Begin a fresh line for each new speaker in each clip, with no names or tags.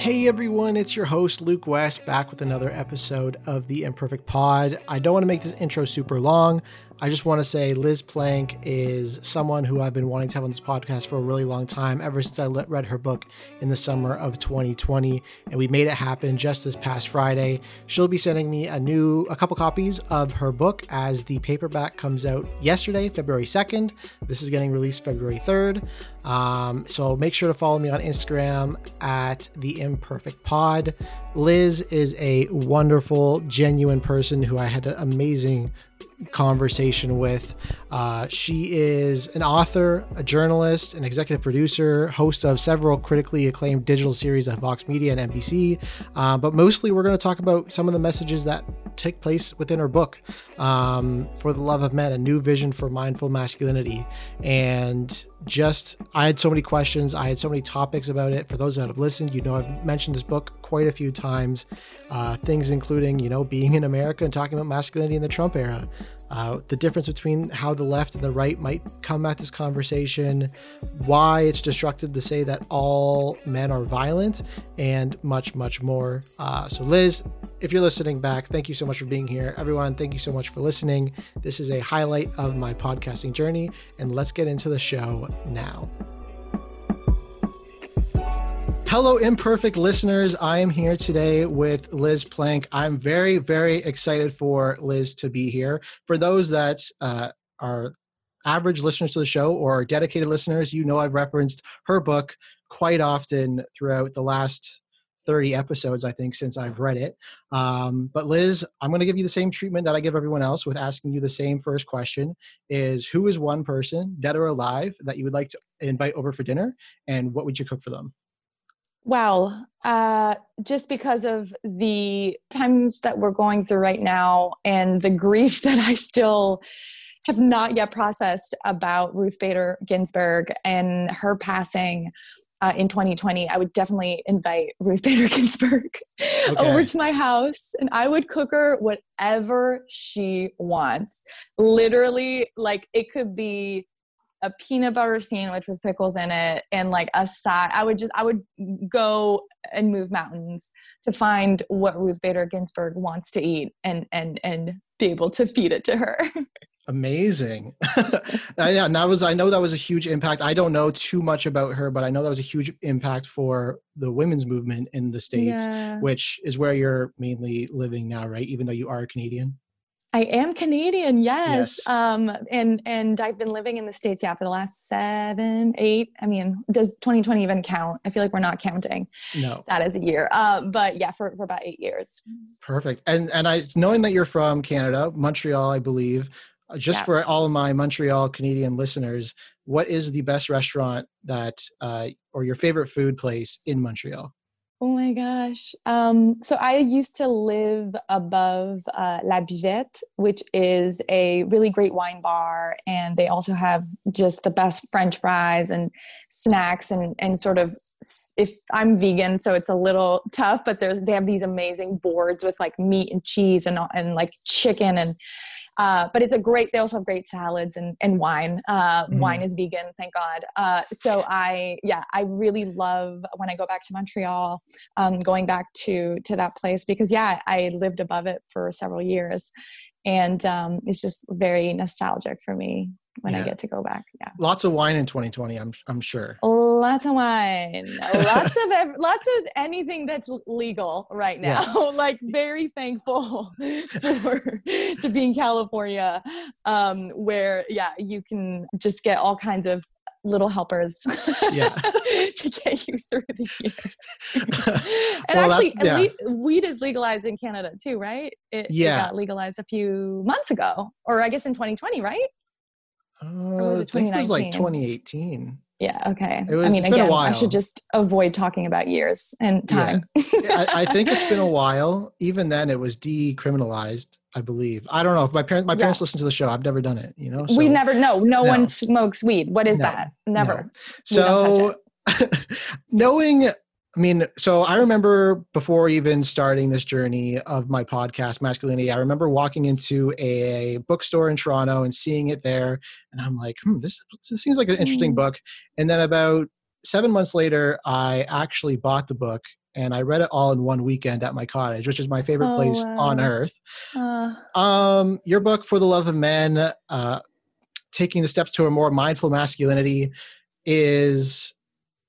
Hey everyone, it's your host Luke West back with another episode of the Imperfect Pod. I don't want to make this intro super long. I just want to say Liz Plank is someone who I've been wanting to have on this podcast for a really long time, ever since I read her book in the summer of 2020, and we made it happen just this past Friday. She'll be sending me a new, a couple copies of her book as the paperback comes out yesterday, February 2nd. This is getting released February 3rd. Um, so make sure to follow me on Instagram at the Imperfect Pod. Liz is a wonderful, genuine person who I had an amazing conversation with. Uh, she is an author, a journalist, an executive producer, host of several critically acclaimed digital series at Vox Media and NBC. Uh, but mostly, we're going to talk about some of the messages that take place within her book, um, For the Love of Men, a new vision for mindful masculinity. And just, I had so many questions. I had so many topics about it. For those that have listened, you know, I've mentioned this book quite a few times. Uh, things including, you know, being in America and talking about masculinity in the Trump era. Uh, the difference between how the left and the right might come at this conversation, why it's destructive to say that all men are violent, and much, much more. Uh, so, Liz, if you're listening back, thank you so much for being here. Everyone, thank you so much for listening. This is a highlight of my podcasting journey, and let's get into the show now. Hello, imperfect listeners. I am here today with Liz Plank. I'm very, very excited for Liz to be here. For those that uh, are average listeners to the show or dedicated listeners, you know I've referenced her book quite often throughout the last 30 episodes, I think, since I've read it. Um, but Liz, I'm going to give you the same treatment that I give everyone else with asking you the same first question is who is one person, dead or alive, that you would like to invite over for dinner and what would you cook for them?
Well, uh, just because of the times that we're going through right now and the grief that I still have not yet processed about Ruth Bader Ginsburg and her passing uh, in 2020, I would definitely invite Ruth Bader Ginsburg okay. over to my house and I would cook her whatever she wants. Literally, like it could be a peanut butter sandwich with pickles in it and like a side i would just i would go and move mountains to find what ruth bader ginsburg wants to eat and and and be able to feed it to her.
Amazing. Yeah and that was i know that was a huge impact. I don't know too much about her but i know that was a huge impact for the women's movement in the states yeah. which is where you're mainly living now right? Even though you are a canadian
I am Canadian, yes. yes. Um, and and I've been living in the states, yeah, for the last seven, eight. I mean, does 2020 even count? I feel like we're not counting.
No,
that is a year. Uh, but yeah, for, for about eight years.
Perfect. And and I knowing that you're from Canada, Montreal, I believe. Uh, just yeah. for all of my Montreal Canadian listeners, what is the best restaurant that uh, or your favorite food place in Montreal?
Oh my gosh. Um, so I used to live above uh, La Buvette, which is a really great wine bar. And they also have just the best French fries and snacks and, and sort of if I'm vegan, so it's a little tough, but there's they have these amazing boards with like meat and cheese and and like chicken and uh, but it's a great. They also have great salads and and wine. Uh, mm. Wine is vegan, thank God. Uh, so I yeah, I really love when I go back to Montreal, um, going back to to that place because yeah, I lived above it for several years, and um, it's just very nostalgic for me when yeah. I get to go back. Yeah.
Lots of wine in 2020, I'm I'm sure.
Lots of wine. lots of ev- lots of anything that's legal right now. Yeah. like very thankful for to be in California um where yeah, you can just get all kinds of little helpers yeah. to get you through the year. and well, actually, yeah. le- weed is legalized in Canada too, right? It,
yeah.
it got legalized a few months ago, or I guess in 2020, right?
Uh, I think it was like 2018.
Yeah. Okay. Was, I mean, again, I should just avoid talking about years and time.
Yeah. I, I, think it's been a while. Even then, it was decriminalized. I believe. I don't know if my parents my parents yeah. listen to the show. I've never done it. You know.
So, we never know. No, no, one smokes weed. What is no, that? Never.
No. So, knowing I mean, so I remember before even starting this journey of my podcast, Masculinity, I remember walking into a bookstore in Toronto and seeing it there. And I'm like, hmm, this, this seems like an interesting mm. book. And then about seven months later, I actually bought the book and I read it all in one weekend at my cottage, which is my favorite
Oh,
place on earth.
Uh,
Um, your book, For the Love of Men, uh, taking the steps to a more mindful masculinity, is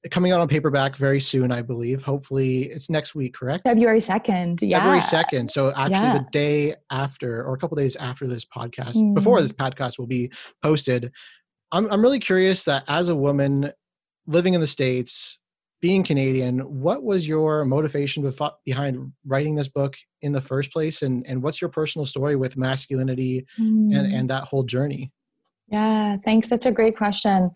coming out on paperback very soon, I believe. Hopefully, it's next week, correct?
February 2nd. Yeah.
February 2nd. So, actually,
Yeah.
the day after, or a couple days after this podcast,
Mm.
before this podcast will be posted, I'm, I'm really curious that as a woman living in the States, being Canadian, what was your motivation befo- behind writing this book in the first place? And, and what's your personal story with masculinity and,
Mm.
and that whole journey?
Yeah, thanks. Such a great question.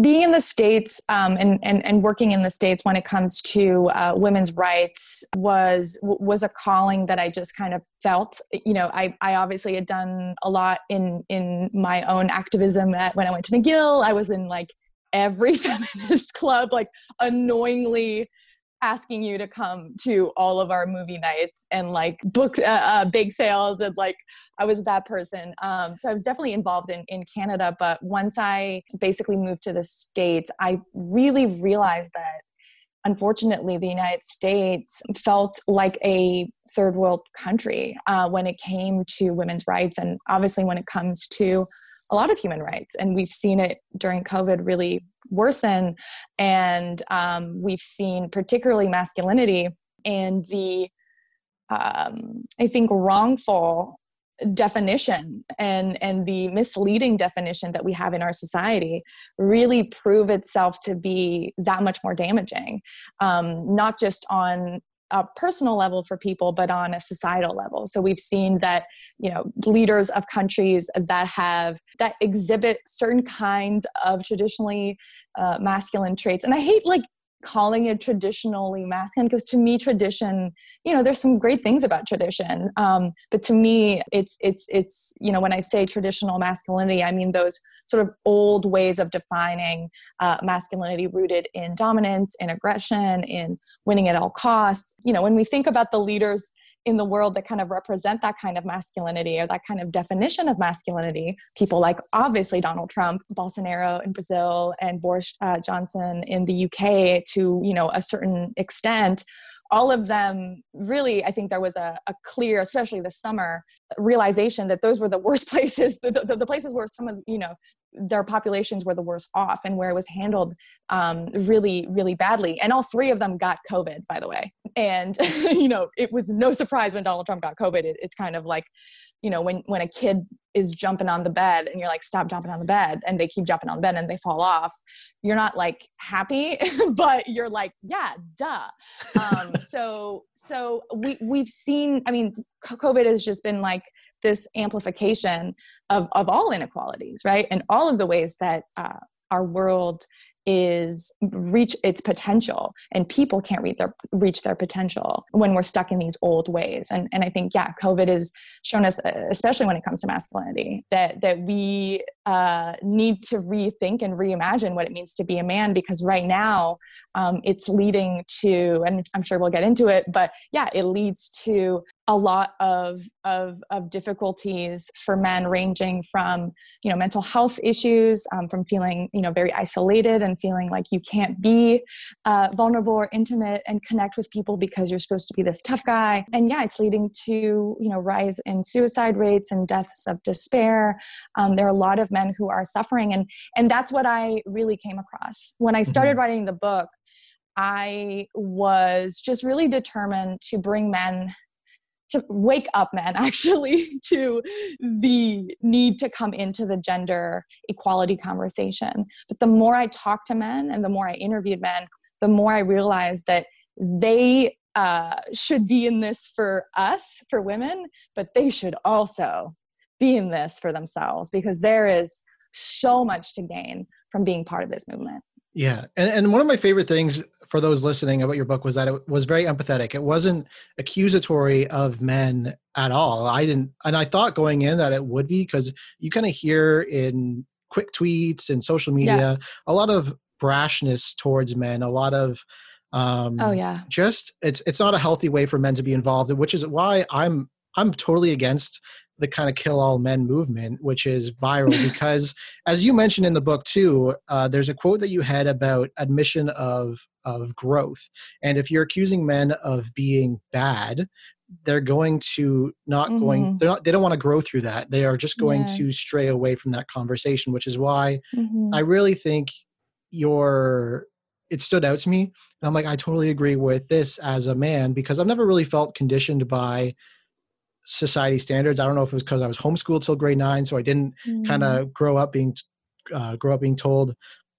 Being in the States um, and, and, and working in the States when it comes to uh, women's rights was was a calling that I just kind of felt. You know, I, I obviously had done a lot in in my own activism at, when I went to McGill. I was in like every feminist club, like annoyingly asking you to come to all of our movie nights and like book uh, uh, big sales and like I was that person. Um, so I was definitely involved in, in Canada. But once I basically moved to the States, I really realized that unfortunately the United States felt like a third world country uh, when it came to women's rights. And obviously, when it comes to a lot of human rights. And we've seen it during COVID really worsen. And um, we've seen particularly masculinity and the, um, I think, wrongful definition and and the misleading definition that we have in our society really prove itself to be that much more damaging um, not just on a personal level for people but on a societal level. So we've seen that you know leaders of countries that have that exhibit certain kinds of traditionally uh, masculine traits. And i hate like calling it traditionally masculine because to me tradition you know there's some great things about tradition um, but to me it's it's it's you know when i say traditional masculinity i mean those sort of old ways of defining uh, masculinity rooted in dominance in aggression in winning at all costs. You know when we think about the leaders in the world that kind of represent that kind of masculinity or that kind of definition of masculinity. People like obviously Donald Trump, Bolsonaro in Brazil, and Boris uh, Johnson in the UK to you know a certain extent. All of them really, I think there was a, a clear, especially this summer, realization that those were the worst places, the, the, the places where some of you know their populations were the worst off and where it was handled um, really, really badly. And all three of them got COVID, by the way. And, you know, it was no surprise when Donald Trump got COVID. It, it's kind of like, you know, when, when a kid is jumping on the bed and you're like, stop jumping on the bed. And they keep jumping on the bed and they fall off. You're not like happy, but you're like, yeah, duh. Um, so, so we, we've seen, I mean, COVID has just been like, this amplification of, of all inequalities, right? And all of the ways that uh, our world is reach its potential and people can't reach their reach their potential when we're stuck in these old ways and and i think yeah covid has shown us especially when it comes to masculinity that that we uh, need to rethink and reimagine what it means to be a man because right now um, it's leading to and i'm sure we'll get into it but yeah it leads to a lot of, of, of difficulties for men ranging from you know mental health issues um, from feeling you know very isolated and feeling like you can't be uh, vulnerable or intimate and connect with people because you're supposed to be this tough guy. And yeah it's leading to you know rise in suicide rates and deaths of despair. Um, there are a lot of men who are suffering and and that's what i really came across. When i started mm-hmm. writing the book i was just really determined to bring men to wake up men actually to the need to come into the gender equality conversation. But the more I talked to men and the more I interviewed men, the more I realized that they uh, should be in this for us, for women, but they should also be in this for themselves because there is so much to gain from being part of this movement.
Yeah. And, and one of my favorite things for those listening about your book was that it was very empathetic. It wasn't accusatory of men at all. I didn't, and I thought going in that it would be because you kind of hear in quick tweets and social media yeah. a lot of brashness towards men, a lot of, um,
oh yeah,
just it's it's not a healthy way for men to be involved, which is why I'm I'm totally against the kind of kill all men movement, which is viral because, as you mentioned in the book too, uh, there's a quote that you had about admission of of growth, and if you're accusing men of being bad, they're going to not mm-hmm. going they're not they don't want to grow through that they are just going yeah. to stray away from that conversation which is why mm-hmm. i really think your it stood out to me and i'm like i totally agree with this as a man because i've never really felt conditioned by society standards. I don't know if it was because I was homeschooled till grade nine, so I didn't mm. kind of grow up being uh, grow up being told,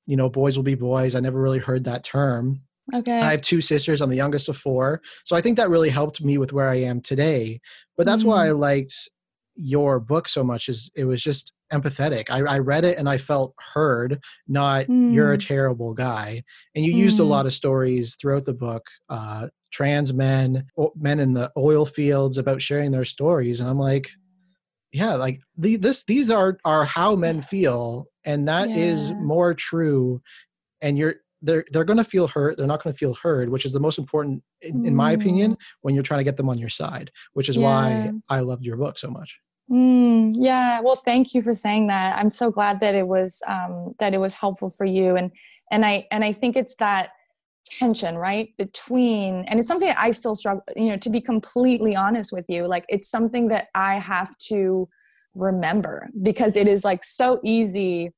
you know, boys will be boys. I never really heard that term.
Okay.
I have two sisters. I'm the youngest of four, so I think that really helped me with where I am today. But that's mm. why I mm. liked your book so much. Is it was just empathetic. I, I read it and I felt heard. Not mm. you're a mm. terrible guy. And you used a mm. lot of stories throughout the book uh, trans men, men in the oil fields about sharing their stories. And I'm like, yeah, like the, this, these are, are how men feel. And that yeah. is more true. And you're, they're, they're going to feel hurt. They're not going to feel heard, which is the most important, in, mm. in, my opinion, mm. when you're trying to get them on your side, which is yeah. why I loved your book so much.
Mm, yeah. Well, thank you for saying that. I'm so glad that it was, um, that it was helpful for you. And, and I, and I think it's that, tension right between and it's something that i still struggle you know to be completely honest with you like it's something that i have to remember because it is like so easy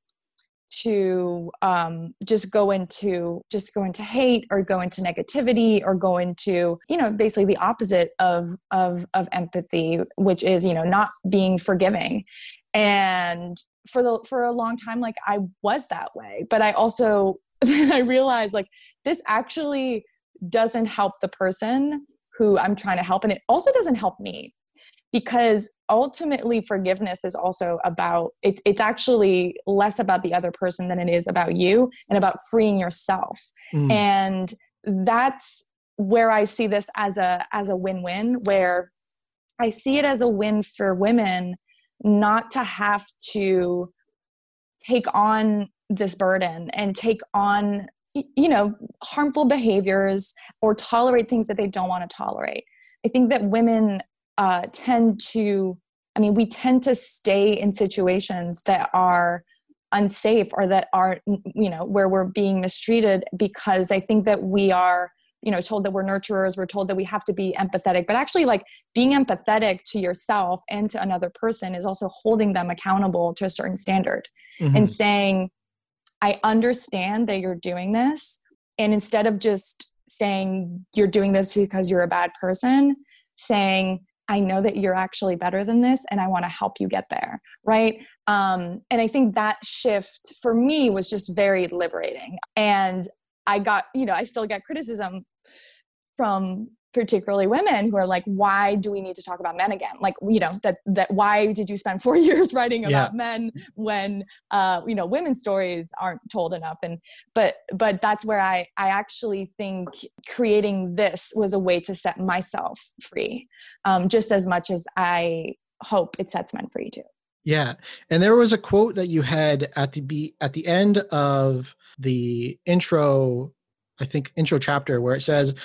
to um, just go into just go into hate or go into negativity or go into you know basically the opposite of of of empathy which is you know not being forgiving. And for the for a long time like i was that way but i also i realized like this actually doesn't help the person who I'm trying to help. And it also doesn't help me because ultimately forgiveness is also about it, it's actually less about the other person than it is about you and about freeing yourself. Mm. And that's where I see this as a as a win-win where I see it as a win for women not to have to take on this burden and take on you know harmful behaviors or tolerate things that they don't want to tolerate i think that women uh, tend to i mean we tend to stay in situations that are unsafe or that are you know where we're being mistreated because i think that we are you know told that we're nurturers we're told that we have to be empathetic but actually like being empathetic to yourself and to another person is also holding them accountable to a certain standard mm-hmm. and saying I understand that you're doing this. And instead of just saying you're doing this because you're a bad person, saying, I know that you're actually better than this and I want to help you get there. Right. Um, and I think that shift for me was just very liberating. And I got, you know, I still get criticism from particularly women who are like why do we need to talk about men again? Like you know that that why did you spend four years writing about yeah. men when uh you know women's stories aren't told enough? And but but that's where i i actually think creating this was a way to set myself free um just as much as i hope it sets men free too.
Yeah. And there was a quote that you had at the be at the end of the intro I think intro chapter where it says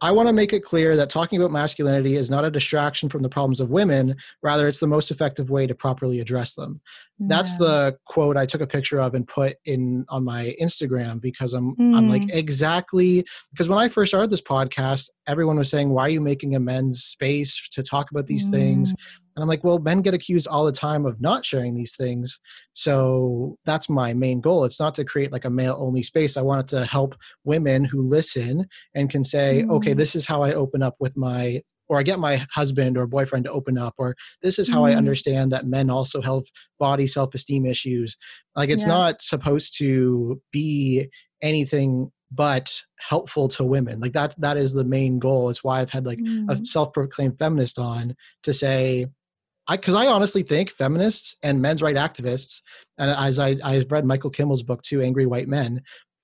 I want to make it clear that talking about masculinity is not a distraction from the problems of women. Rather, it's the most effective way to properly address them. Yeah. That's the quote I took a picture of and put in on my Instagram because I'm mm. I'm like mm. exactly because when I first started this podcast, everyone was saying, "Why are you making a men's space to talk about these mm. things?" And I'm like, well, men get accused all the time of not sharing these things. So that's my main goal. It's not to create like a male only space. I want it to help women who listen and can say, mm. okay, this is how I open up with my, or I get my husband or boyfriend to open up, or this is how mm. I understand that men also have body self esteem issues. Like it's yeah. not supposed to be anything but helpful to women like that that is the main goal it's why i've had like mm. a self-proclaimed feminist on to say I because I honestly think feminists and men's right activists, and as I I've read Michael Kimmel's book too, Angry White Men,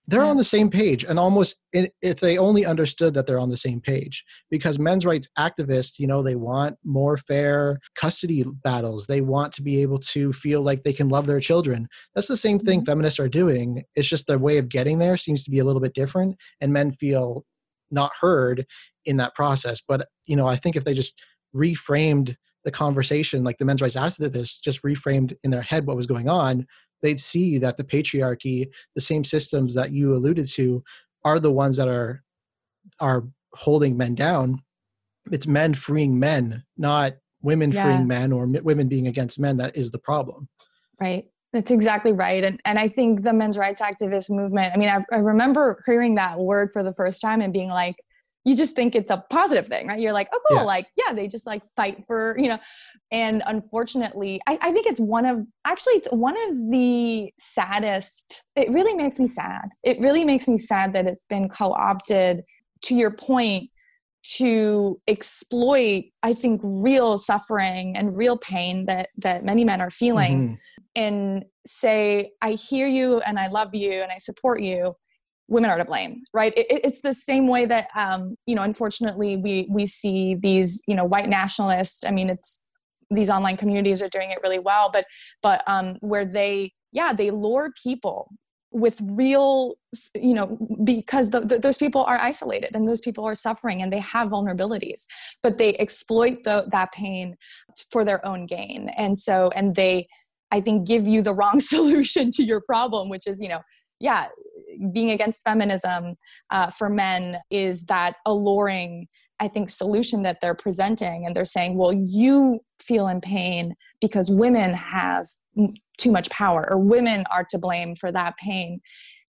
they're on the same page, and almost if they only understood that they're on the same page, because men's rights activists, you know, they want more fair custody battles. They want to be able to feel like they can love their children. That's the same thing mm-hmm. feminists are doing. It's just their way of getting there seems to be a little bit different, and men feel not heard in that process. But you know, I think if they just reframed the conversation, like the men's rights activists just reframed in their head what was going on, they'd see that the patriarchy, the same systems that you alluded to, are the ones that are are holding men down. It's men freeing men, not women yeah. freeing men or women being against men that is the problem.
Right. That's exactly right. And, and I think the men's rights activist movement, I mean, I, I remember hearing that word for the first time and being like, you just think it's a positive thing, right? You're like, oh, cool. Yeah. Like, yeah, they just like fight for, you know, and unfortunately, I, I think it's one of, actually, it's one of the saddest, it really makes me sad. It really makes me sad that it's been co opted to your point to exploit i think real suffering and real pain that that many men are feeling mm-hmm. and say i hear you and i love you and i support you women are to blame right? It, it's the same way that um, you know unfortunately we we see these you know white nationalists i mean it's these online communities are doing it really well but but um, where they yeah they lure people with real you know because the, the, those people are isolated and those people are suffering and they have vulnerabilities but they exploit the, that pain for their own gain. And so and they i think give you the wrong solution to your problem which is you know yeah being against feminism uh, for men is that alluring I think, solution that they're presenting. And they're saying, well, you feel in pain because women have too much power or women are to blame for that pain.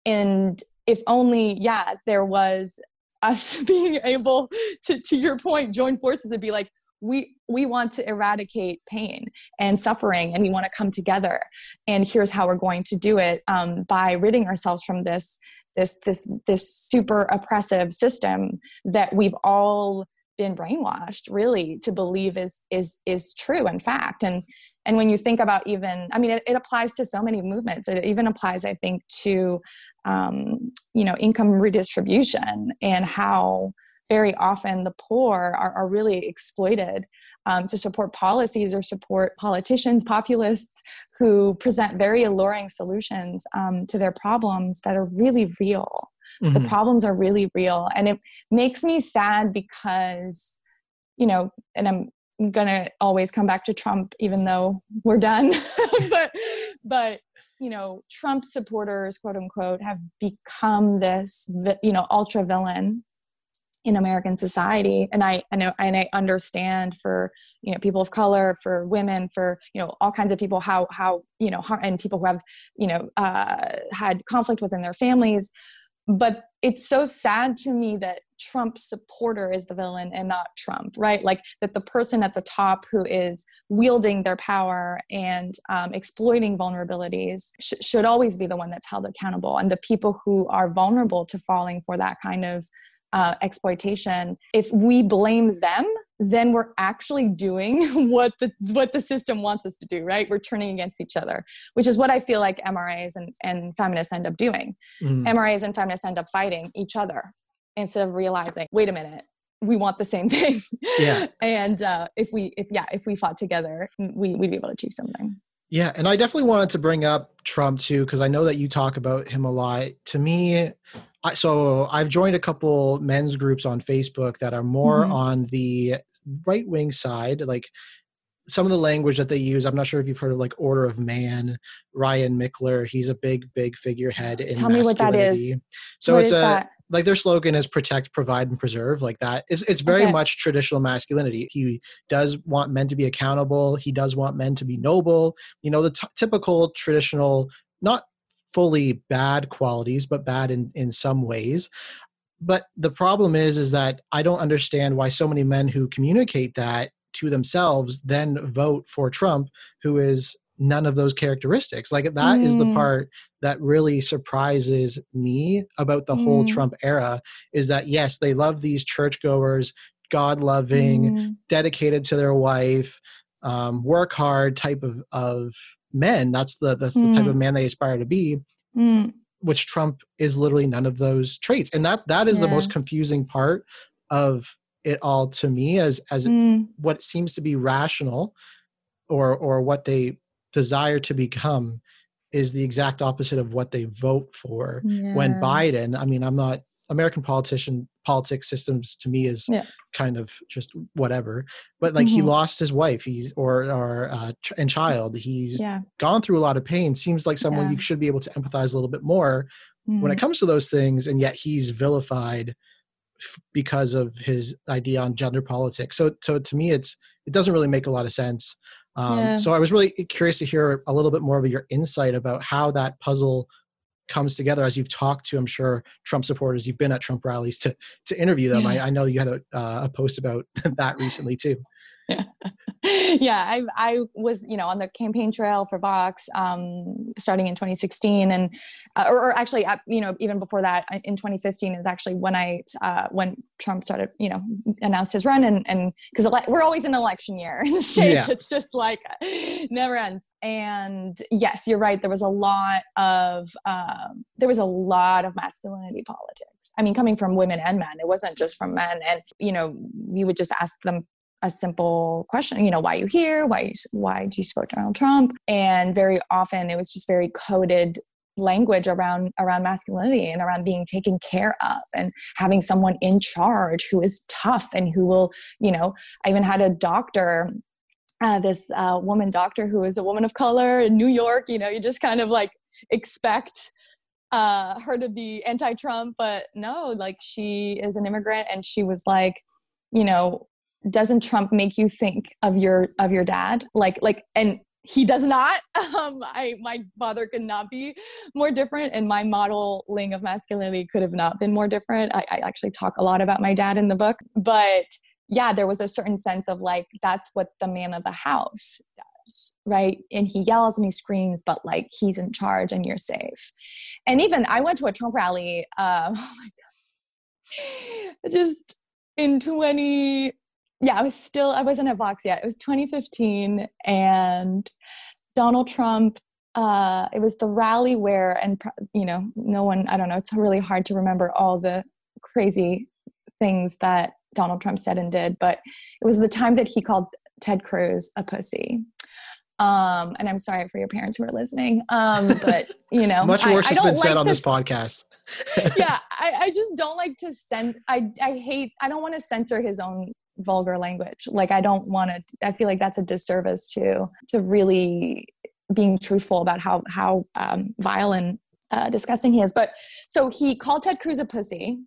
And if only, yeah, there was us being able to, to your point, join forces and be like, we we want to eradicate pain and suffering and we want to come together. And here's how we're going to do it um, by ridding ourselves from this this this this super oppressive system that we've all been brainwashed really to believe is is is true in fact. And and when you think about even i mean it, it applies to so many movements. It even applies i think to um, you know income redistribution and how very often the poor are, are really exploited um, to support policies or support politicians, populists who present very alluring solutions um, to their problems that are really real. Mm-hmm. The problems are really real. And it makes me sad because, you know, and I'm gonna always come back to Trump even though we're done. but but you know, Trump supporters, quote unquote, have become this, you know, ultra villain in American society. And I, I know, and I understand for, you know, people of color, for women, for, you know, all kinds of people, how, how, you know, and people who have, you know, uh, had conflict within their families. But it's so sad to me that Trump supporter is the villain and not Trump, right? Like that the person at the top who is wielding their power and um, exploiting vulnerabilities sh- should always be the one that's held accountable. And the people who are vulnerable to falling for that kind of uh, exploitation if we blame them then we're actually doing what the what the system wants us to do right? We're turning against each other which is what i feel like mras and, and feminists end up doing. Mm. mras and feminists end up fighting each other instead of realizing wait a minute we want the same thing. Yeah. And uh, if we if yeah if we fought together we, we'd be able to achieve something.
Yeah, and I definitely wanted to bring up Trump too because I know that you talk about him a lot. To me, I, so I've joined a couple men's groups on Facebook that are more mm-hmm. on the right wing side, like some of the language that they use. I'm not sure if you've heard of like Order of Man, Ryan Michler. He's a big, big figurehead in
Tell me what that is.
So what it's a that? like their slogan is protect, provide, and preserve. Like that. It's it's very okay. much traditional masculinity. He does want men to be accountable. He does want men to be noble. You know, the t- typical traditional, not fully bad qualities, but bad in in some ways. But the problem is, is that I don't understand why so many men who communicate that to themselves then vote for Trump, who is none of those characteristics. Like that mm. is the mm. part that really surprises me about the mm. whole Trump era is that yes, they love these churchgoers, God loving, mm. dedicated to their wife, um, work hard type of, of men. That's the that's the type of mm. man they aspire to be. Mm. Which Trump is literally none of those traits. And that that is yeah. the most confusing part of it all to me as as what seems to be rational or or what they desire to become is the exact opposite of what they vote for. Yeah. When Biden, I mean, I'm not American politician politics systems to me is
Yeah.
kind of just whatever. But like he
Mhm.
lost his wife, he's or or uh, ch- and child. He's
Yeah.
gone through a lot of pain. Seems like someone
Yeah.
you should be able to empathize a little bit more when
Mhm.
it comes to those things, and yet he's vilified f- because of his idea on gender politics. So so to me, it's it doesn't really make a lot of sense. Um. So I was really curious to hear a little bit more of your insight about how that puzzle comes together as you've talked to i'm sure trump supporters you've been at trump rallies to to interview them. I, I know you had a, uh, a post about that recently too
yeah, I I was you know on the campaign trail for Vox um, starting in 2016, and uh, or, or actually uh, you know even before that uh, in 2015 is actually when I uh, when Trump started you know announced his run and and because ele- we're always in election year in the states,
Yeah.
it's just like never ends. And yes, you're right. There was a lot of um, there was a lot of masculinity politics. I mean, coming from women and men, it wasn't just from men. And you know, you would just ask them a simple question you know why you here? Why why do you support donald trump? And very often it was just very coded language around around masculinity and around being taken care of and having someone in charge who is tough and who will you know i even had a doctor uh, this uh, woman doctor who is a woman of color in new york you know you just kind of like expect uh, her to be anti-trump but no like she is an immigrant and she was like you know doesn't trump make you think of your of your dad? Like like and he does not. Um i my father could not be more different and my modeling of masculinity could have not been more different. I, I actually talk a lot about my dad in the book but yeah there was a certain sense of like that's what the man of the house does right? And he yells and he screams but like he's in charge and you're safe. And even i went to a trump rally um oh my god just in 20 yeah, I was still I wasn't at Vox yet. It was 2015, and Donald Trump. Uh, it was the rally where, and you know, no one. I don't know. It's really hard to remember all the crazy things that Donald Trump said and did, but it was the time that he called Ted Cruz a pussy. Um, and I'm sorry for your parents who are listening. Um, but you know,
much worse
I, I
has been
don't
said
like
on this podcast
yeah I, I just don't like to send i i hate i don't want to censor his own vulgar language. Like i don't want to i feel like that's a disservice to to really being truthful about how how um, vile and uh, disgusting he is. But so he called ted cruz a pussy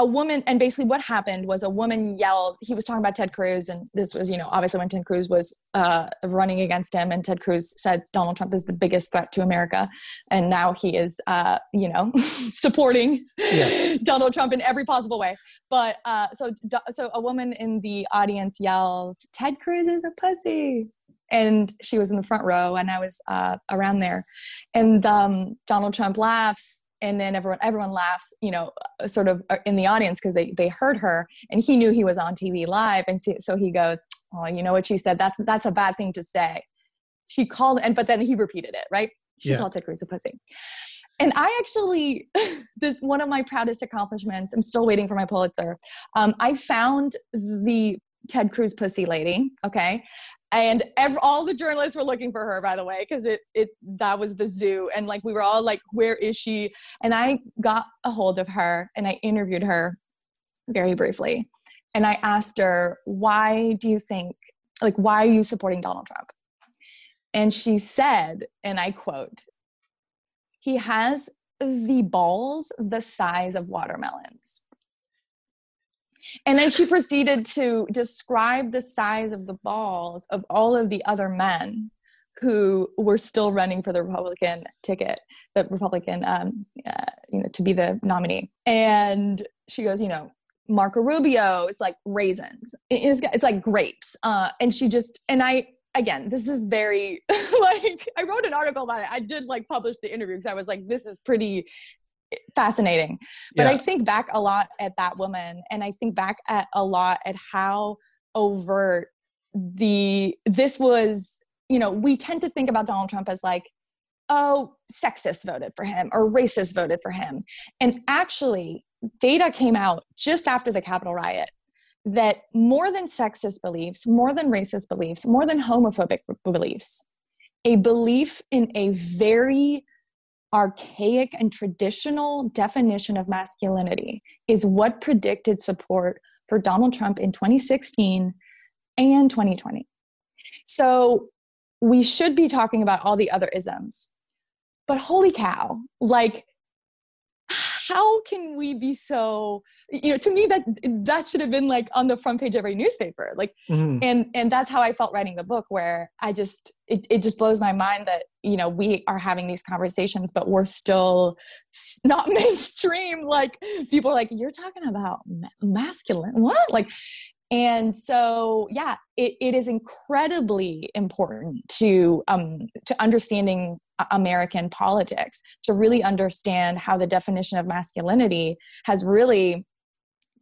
a woman and basically what happened was a woman yelled he was talking about ted cruz and this was you know obviously when ted cruz was uh, running against him and ted cruz said donald trump is the biggest threat to america and now he is uh, you know supporting
Yes.
donald trump in every possible way. But uh, so so a woman in the audience yells ted cruz is a pussy! And she was in the front row and i was uh, around there. And um, donald trump laughs and then everyone everyone laughs you know sort of uh, in the audience because they they heard her and he knew he was on tv live and so, so he goes oh you know what she said? That's that's a bad thing to say. She called and but then he repeated it right? She
Yeah.
called ted cruz a pussy. And i actually this one of my proudest accomplishments i'm still waiting for my pulitzer um, i found the ted cruz pussy lady okay and all the journalists were looking for her by the way because it it that was the zoo. And like we were all like where is she? And i got a hold of her and i interviewed her very briefly. And i asked her why do you think like why are you supporting donald trump? And she said and i quote he has the balls the size of watermelons and then she proceeded to describe the size of the balls of all of the other men who were still running for the Republican ticket, the Republican, um, uh, you know, to be the nominee. And she goes, you know, Marco Rubio is like raisins. It's, it's like grapes. Uh, and she just, and I, again, this is very like, I wrote an article about it. I did like publish the interview because I was like, this is pretty fascinating. But
Yeah.
I think back a lot at that woman and I think back at a lot at how overt the this was, you know, we tend to think about Donald Trump as like, oh, sexist voted for him or racist voted for him. And actually, data came out just after the Capitol riot that more than sexist beliefs, more than racist beliefs, more than homophobic beliefs, a belief in a very archaic and traditional definition of masculinity is what predicted support for Donald Trump in 2016 and 2020. So we should be talking about all the other isms. But holy cow, like how can we be so you know to me that that should have been like on the front page of every newspaper like mm-hmm. and and that's how i felt writing the book where i just it, it just blows my mind that you know we are having these conversations but we're still not mainstream like people are like you're talking about masculine what like and so yeah it, it is incredibly important to um to understanding american politics to really understand how the definition of masculinity has really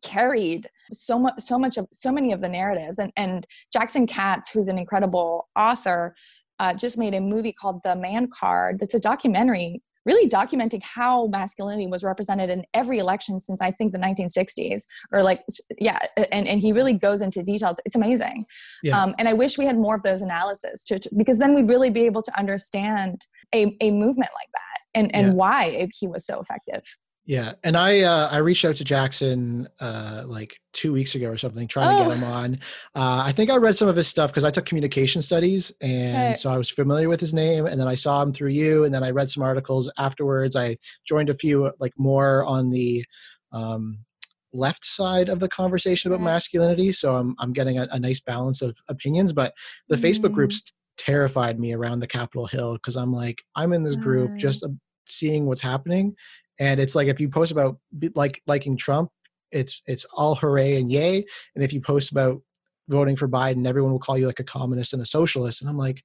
carried so much so much of so many of the narratives. And and jackson katz who's an incredible author uh, just made a movie called the man card that's a documentary really documenting how masculinity was represented in every election since I think the 1960s or like yeah and, and he really goes into details. It's amazing. Yeah. um, and I wish we had more of those analysis to, to, because then we'd really be able to understand a, a movement like that and and yeah. why he was so effective
yeah, and I uh, I reached out to Jackson uh, like two weeks ago or something, trying oh. to get him oh. on. Uh, I think I read some of his stuff because I took communication studies, and so I was familiar with his name. And then I saw him through you, and then I read some articles afterwards. I joined a few like more on the um, left side of the conversation about masculinity, so I'm I'm getting a, a nice balance of opinions. But the mm. Facebook groups terrified me around the Capitol Hill because I'm like I'm in this group just uh, seeing what's happening and it's like if you post about like liking Trump, it's it's all hooray and yay. And if you post about voting for Biden, everyone will call you like a communist and a socialist. And I'm like,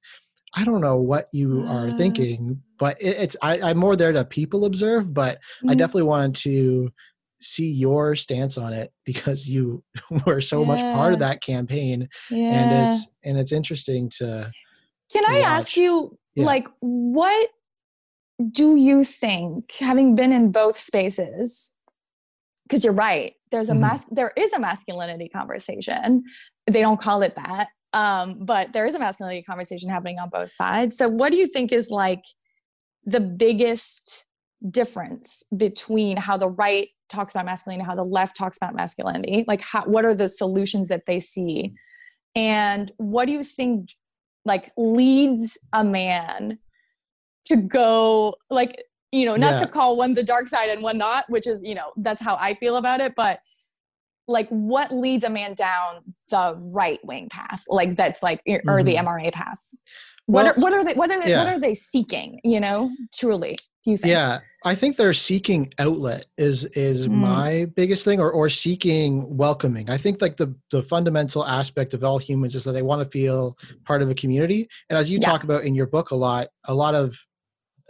I don't know what you are uh. thinking, but it, it's I, am more there to people observe, but mm-hmm. I definitely wanted to see your stance on it because you were so yeah. much part of that campaign yeah. and it's and it's interesting to
can i watch. ask you yeah. like what do you think having been in both spaces because you're right there's a mm-hmm. mas- there is a masculinity conversation they don't call it that um, but there is a masculinity conversation happening on both sides so what do you think is like the biggest difference between how the right talks about masculinity and how the left talks about masculinity like how, what are the solutions that they see and what do you think like leads a man to go like you know not yeah. to call one the dark side and one not which is you know that's how i feel about it but like what leads a man down the right wing path like that's like or mm-hmm. the mra path what well, are what are they what are they, yeah. what are they seeking you know truly do you think
yeah i think they're seeking outlet is is mm. my biggest thing or or seeking welcoming i think like the the fundamental aspect of all humans is that they want to feel part of a community and as you yeah. talk about in your book a lot a lot of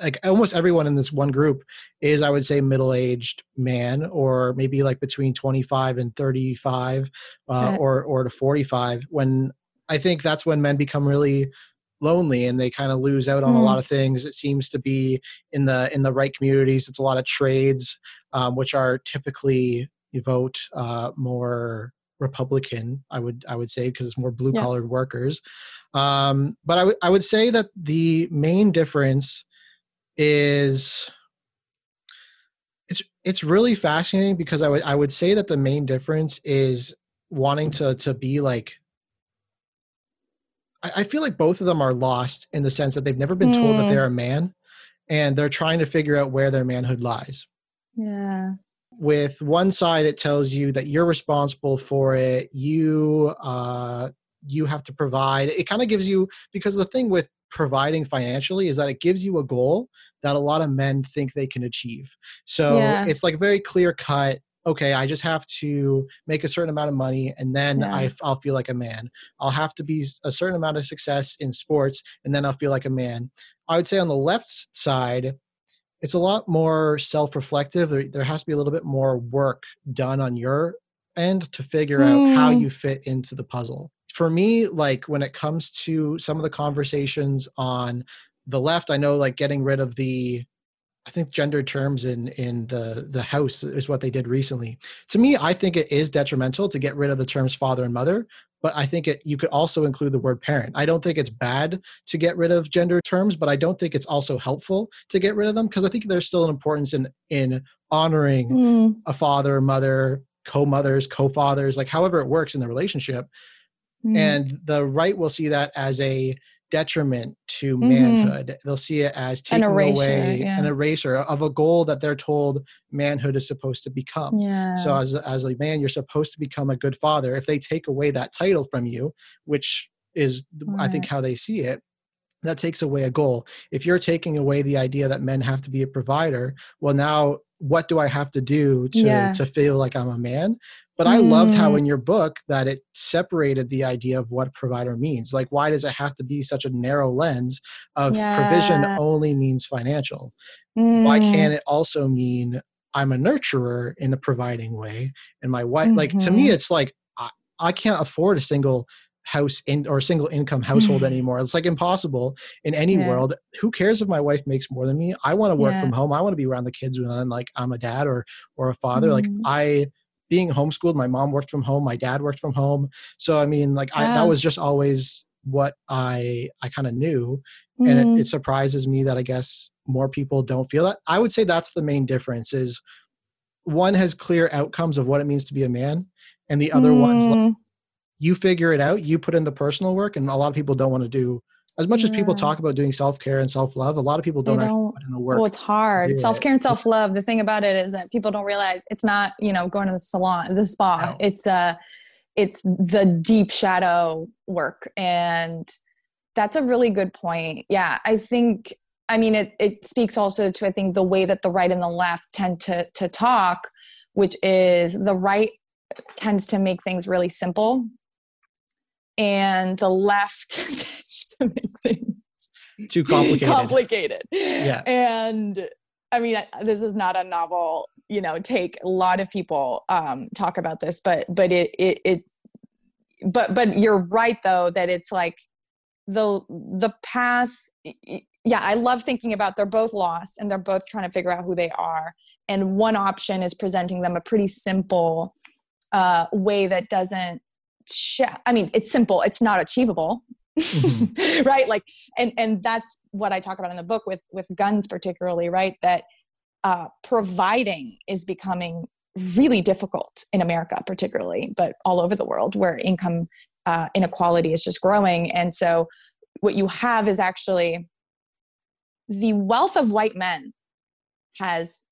like almost everyone in this one group is i would say middle-aged man or maybe like between 25 and 35 uh, or or to 45 when i think that's when men become really lonely and they kind of lose out on mm. a lot of things it seems to be in the in the right communities it's a lot of trades um, which are typically you vote uh, more republican i would i would say because it's more blue collared yeah. workers um, but I, w- I would say that the main difference is it's it's really fascinating because I would I would say that the main difference is wanting to to be like I, I feel like both of them are lost in the sense that they've never been mm. told that they're a man and they're trying to figure out where their manhood lies.
Yeah.
With one side it tells you that you're responsible for it, you uh you have to provide. It kind of gives you because the thing with providing financially is that it gives you a goal that a lot of men think they can achieve. So yeah. it's like very clear cut. Okay, I just have to make a certain amount of money and then yeah. I, I'll feel like a man. I'll have to be a certain amount of success in sports and then I'll feel like a man. I would say on the left side, it's a lot more self reflective. There, there has to be a little bit more work done on your end to figure mm. out how hmm. you fit into the puzzle for me, like when it comes to some of the conversations on the left, I know like getting rid of the I think gender terms in in the the house is what they did recently. To me, I think it is detrimental to get rid of the terms father and mother, but I think it you could also include the word parent. I don't think it's bad to get rid of gender terms, but I don't think it's also helpful to get rid of them because I think there's still an importance in in honoring mm. a father, mother, co-mothers, co-fathers, like however it works in the relationship. Mm. And the right will see that as a detriment to mm-hmm. manhood. They'll see it as taking erasure, away yeah. an eraser of a goal that they're told manhood is supposed to become. Yeah. So as as a man, you're supposed to become a good father. If they take away that title from you, which is right. I think how they see it, that takes away a goal. If you're taking away the idea that men have to be a provider, well now what do I have to do to yeah. to feel like I'm a man? But I loved how mm. in your book that it separated the idea of what provider means. Like, why does it have to be such a narrow lens of yeah. provision only means financial? Mm. Why can't it also mean I'm a nurturer in a providing way? And my wife, mm-hmm. like, to me, mm-hmm. it's like, I, I can't afford a single house in or single income household anymore. It's like impossible in any yeah. world. Who cares if my wife makes more than me? I want to work yeah. from home. I want to be around the kids when I'm like I'm a dad or or a father. Mm. Like I being homeschooled, my mom worked from home, my dad worked from home. So I mean, like yeah. I, that was just always what I I kind of knew, mm. and it, mm-hmm. it surprises me that I guess more people don't feel that. I would say that's the main difference. Is one has clear outcomes of what it means to be a man, and the other mm. one's like, mm. You figure it out. You put in the personal work, and a lot of people don't want to do as much yeah. as people talk about doing self-care and self-love a lot of people don't, don't put in the work
well it's hard self-care it. and self-love the thing about it is that people don't realize it's not you know going to the salon the spa no. it's uh it's the deep shadow work and that's a really good point yeah i think i mean it it speaks also to i think the way that the right and the left tend to to talk which is the right tends to make things really simple and the left to make things
too complicated.
complicated. Yeah. And I mean, this is not a novel, you know, take. A lot of people um, talk about this, but but it it it but but you're right though that it's like the the path yeah i love thinking about they're both lost and they're both trying to figure out who they are and one option is presenting them a pretty simple uh, way that doesn't i mean it's simple it's not achievable. Mm-hmm. right? Like and and that's what i talk about in the book with with guns particularly right? That uh, providing is becoming really difficult in america particularly but all over the world where income uh, inequality is just growing. And so what you have is actually the wealth of white men has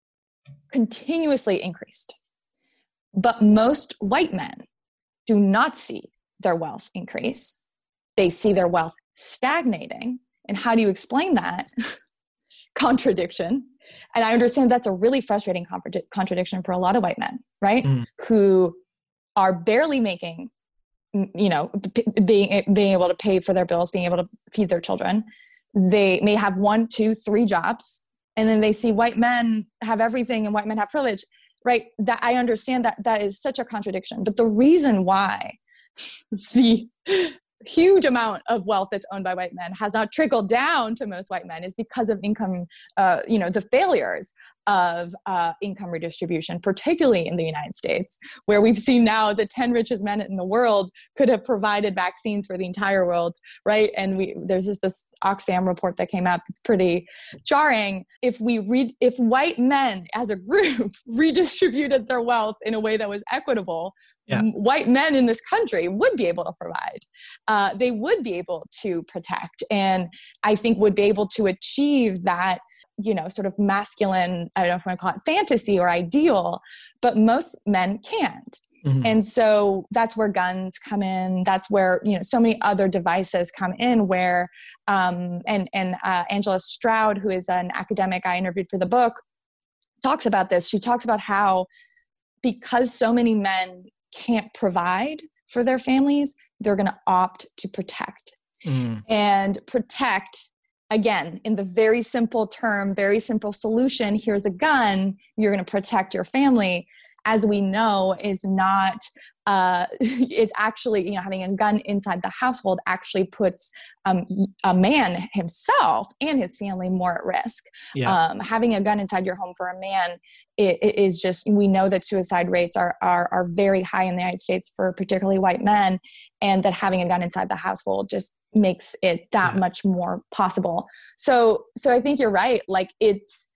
continuously increased but most white men do not see their wealth increase they see their wealth stagnating. And how do you explain that? contradiction. And I understand that's a really frustrating contradiction for a lot of white men, right? Mm. Who are barely making, you know, p- being being able to pay for their bills, being able to feed their children. They may have one, two, three jobs, and then they see white men have everything and white men have privilege, right? That I understand that that is such a contradiction. But the reason why the huge amount of wealth that's owned by white men has not trickled down to most white men is because of income uh, you know the failures of uh, income redistribution, particularly in the United States, where we've seen now the 10 richest men in the world could have provided vaccines for the entire world, right? And we there's just this Oxfam report that came out that's pretty jarring. If we read, if white men as a group redistributed their wealth in a way that was equitable, yeah. white men in this country would be able to provide. Uh, they would be able to protect, and I think would be able to achieve that you know, sort of masculine, I don't know if I want to call it fantasy or ideal, but most men can't. Mm-hmm. And so that's where guns come in. That's where you know so many other devices come in. Where um, and and uh, Angela Stroud, who is an academic I interviewed for the book, talks about this. She talks about how because so many men can't provide for their families, they're going to opt to protect. Mm. And protect again in the very simple term very simple solution here's a gun you're going to protect your family as we know is not uh, it's actually you know having a gun inside the household actually puts um, a man himself and his family more at risk yeah. um, having a gun inside your home for a man it, it is just we know that suicide rates are, are are very high in the united states for particularly white men and that having a gun inside the household just makes it that yeah. much more possible so so i think you're right like it's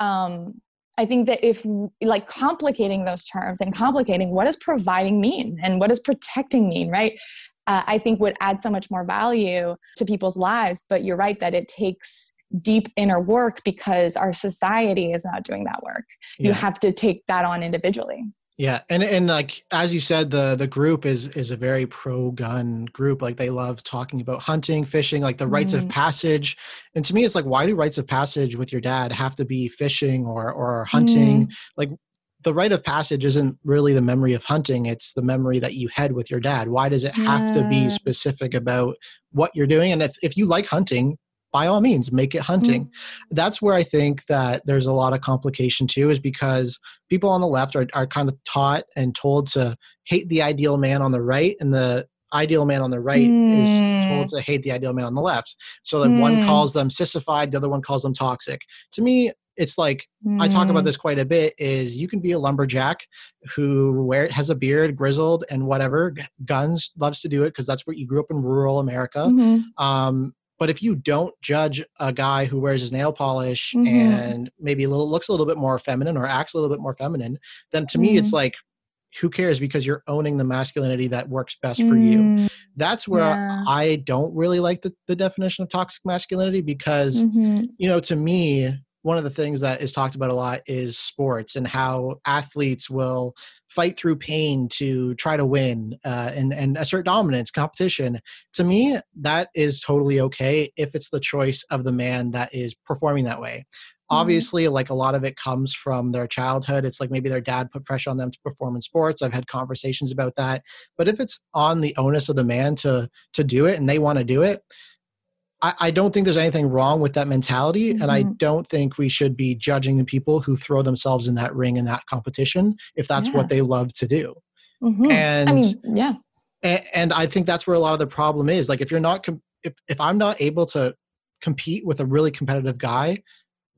um I think that if like complicating those terms and complicating what does providing mean and what does protecting mean, right? Uh, I think would add so much more value to people's lives. But you're right that it takes deep inner work because our society is not doing that work. Yeah. You have to take that on individually.
Yeah, and and like as you said, the the group is is a very pro gun group. Like they love talking about hunting, fishing, like the rites of mm. passage. And to me, it's like, why do rites of passage with your dad have to be fishing or or hunting? Mm. Like the rite of passage isn't really the memory of hunting; it's the memory that you had with your dad. Why does it have yeah. to be specific about what you're doing? And if if you like hunting, by all means make it hunting mm-hmm. that's where i think that there's a lot of complication too is because people on the left are, are kind of taught and told to hate the ideal man on the right and the ideal man on the right mm. is told to hate the ideal man on the left so that mm. one calls them sissified the other one calls them toxic to me it's like mm. I talk about mm. this quite a bit is you can be a lumberjack who wear has a beard, grizzled and whatever, guns, loves to do it because that's where you grew up in rural America. Mm-hmm. Um, but if you don't judge a guy who wears his nail polish mm-hmm. and maybe a little looks a little bit more feminine or acts a little bit more feminine, then to mm-hmm. me it's mm-hmm. like who cares because you're owning the masculinity that works best for you. Mm. That's where yeah. I don't really like the, the definition of toxic masculinity because, mm-hmm. you know, to me, one of the things that is talked about a lot is sports and how athletes will fight through pain to try to win uh, and, and assert dominance competition. To me that is totally okay if it's the choice of the man that is performing that way. Mm-hmm. obviously like a lot of it comes from their childhood. It's like maybe their dad put pressure on them to perform in sports. I've had conversations about that. But if it's on the onus of the man to to do it and they want to do it I, I don't think there's anything wrong with that mentality. Mm-hmm. And I mm-hmm. don't think we should be judging the people who throw themselves in that ring in that competition if that's yeah. what they love to do. Mm-hmm. And
I mean, yeah.
And, and, I think that's where a lot of the problem is. Like if you're not, com- if, if I'm not able to compete with a really competitive guy,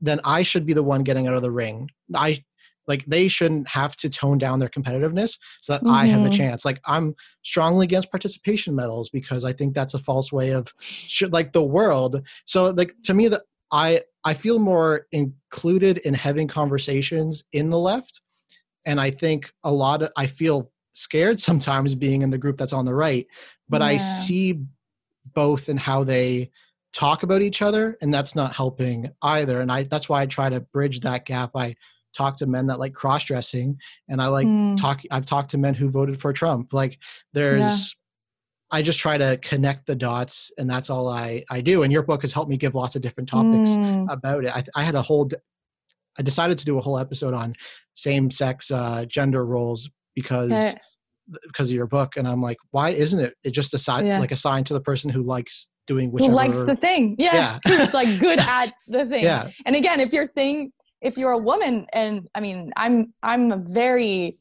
then I should be the one getting out of the ring. I like they shouldn't have to tone down their competitiveness so that mm-hmm. I have a chance. Like I'm strongly against participation medals because I think that's a false way of should like the world. So like to me that I I feel more included in having conversations in the left and I think a lot of I feel scared sometimes being in the group that's on the right, but yeah. I see both in how they talk about each other and that's not helping either and I that's why I try to bridge that gap by talk to men that like cross dressing, and I like mm. talk. I've talked to men who voted for Trump. Like there's. Yeah. I just try to connect the dots, and that's all I, I do. And your book has helped me give lots of different topics mm. about it. I, I had a whole, I decided to do a whole episode on same sex uh, gender roles because okay. because of your book, and I'm like, why isn't it? It just assigned yeah. like assigned to the person who likes doing whichever.
Who likes the thing? Yeah, yeah. it's like good at the thing. Yeah. And again, if your thing if you're a woman and i mean i'm i'm a very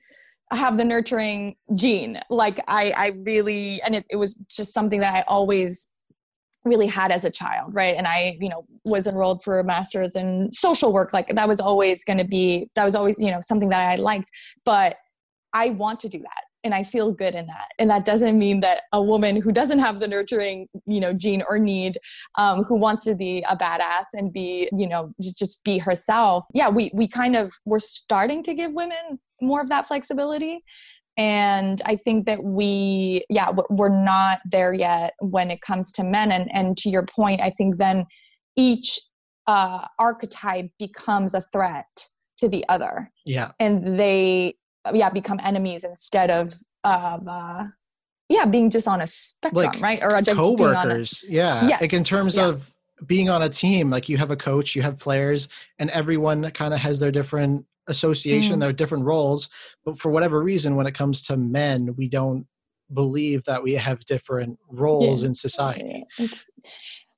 I have the nurturing gene. Like i i really and it, it was just something that i always really had as a child right? And i you know was enrolled for a master's in social work. Like that was always going to be that was always you know something that i liked. But i want to do that and i feel good in that. And that doesn't mean that a woman who doesn't have the nurturing you know gene or need um, who wants to be a badass and be you know just be herself. Yeah we we kind of we're starting to give women more of that flexibility. And i think that we yeah we're not there yet when it comes to men. And and to your point i think then each uh, archetype becomes a threat to the other.
Yeah.
And they yeah become enemies instead of of uh, yeah being just on a spectrum like right
or just co-workers a, yeah yes. like in terms yeah. of being on a team like you have a coach you have players and everyone kind of has their different association mm. their different roles but for whatever reason when it comes to men we don't believe that we have different roles yeah. in society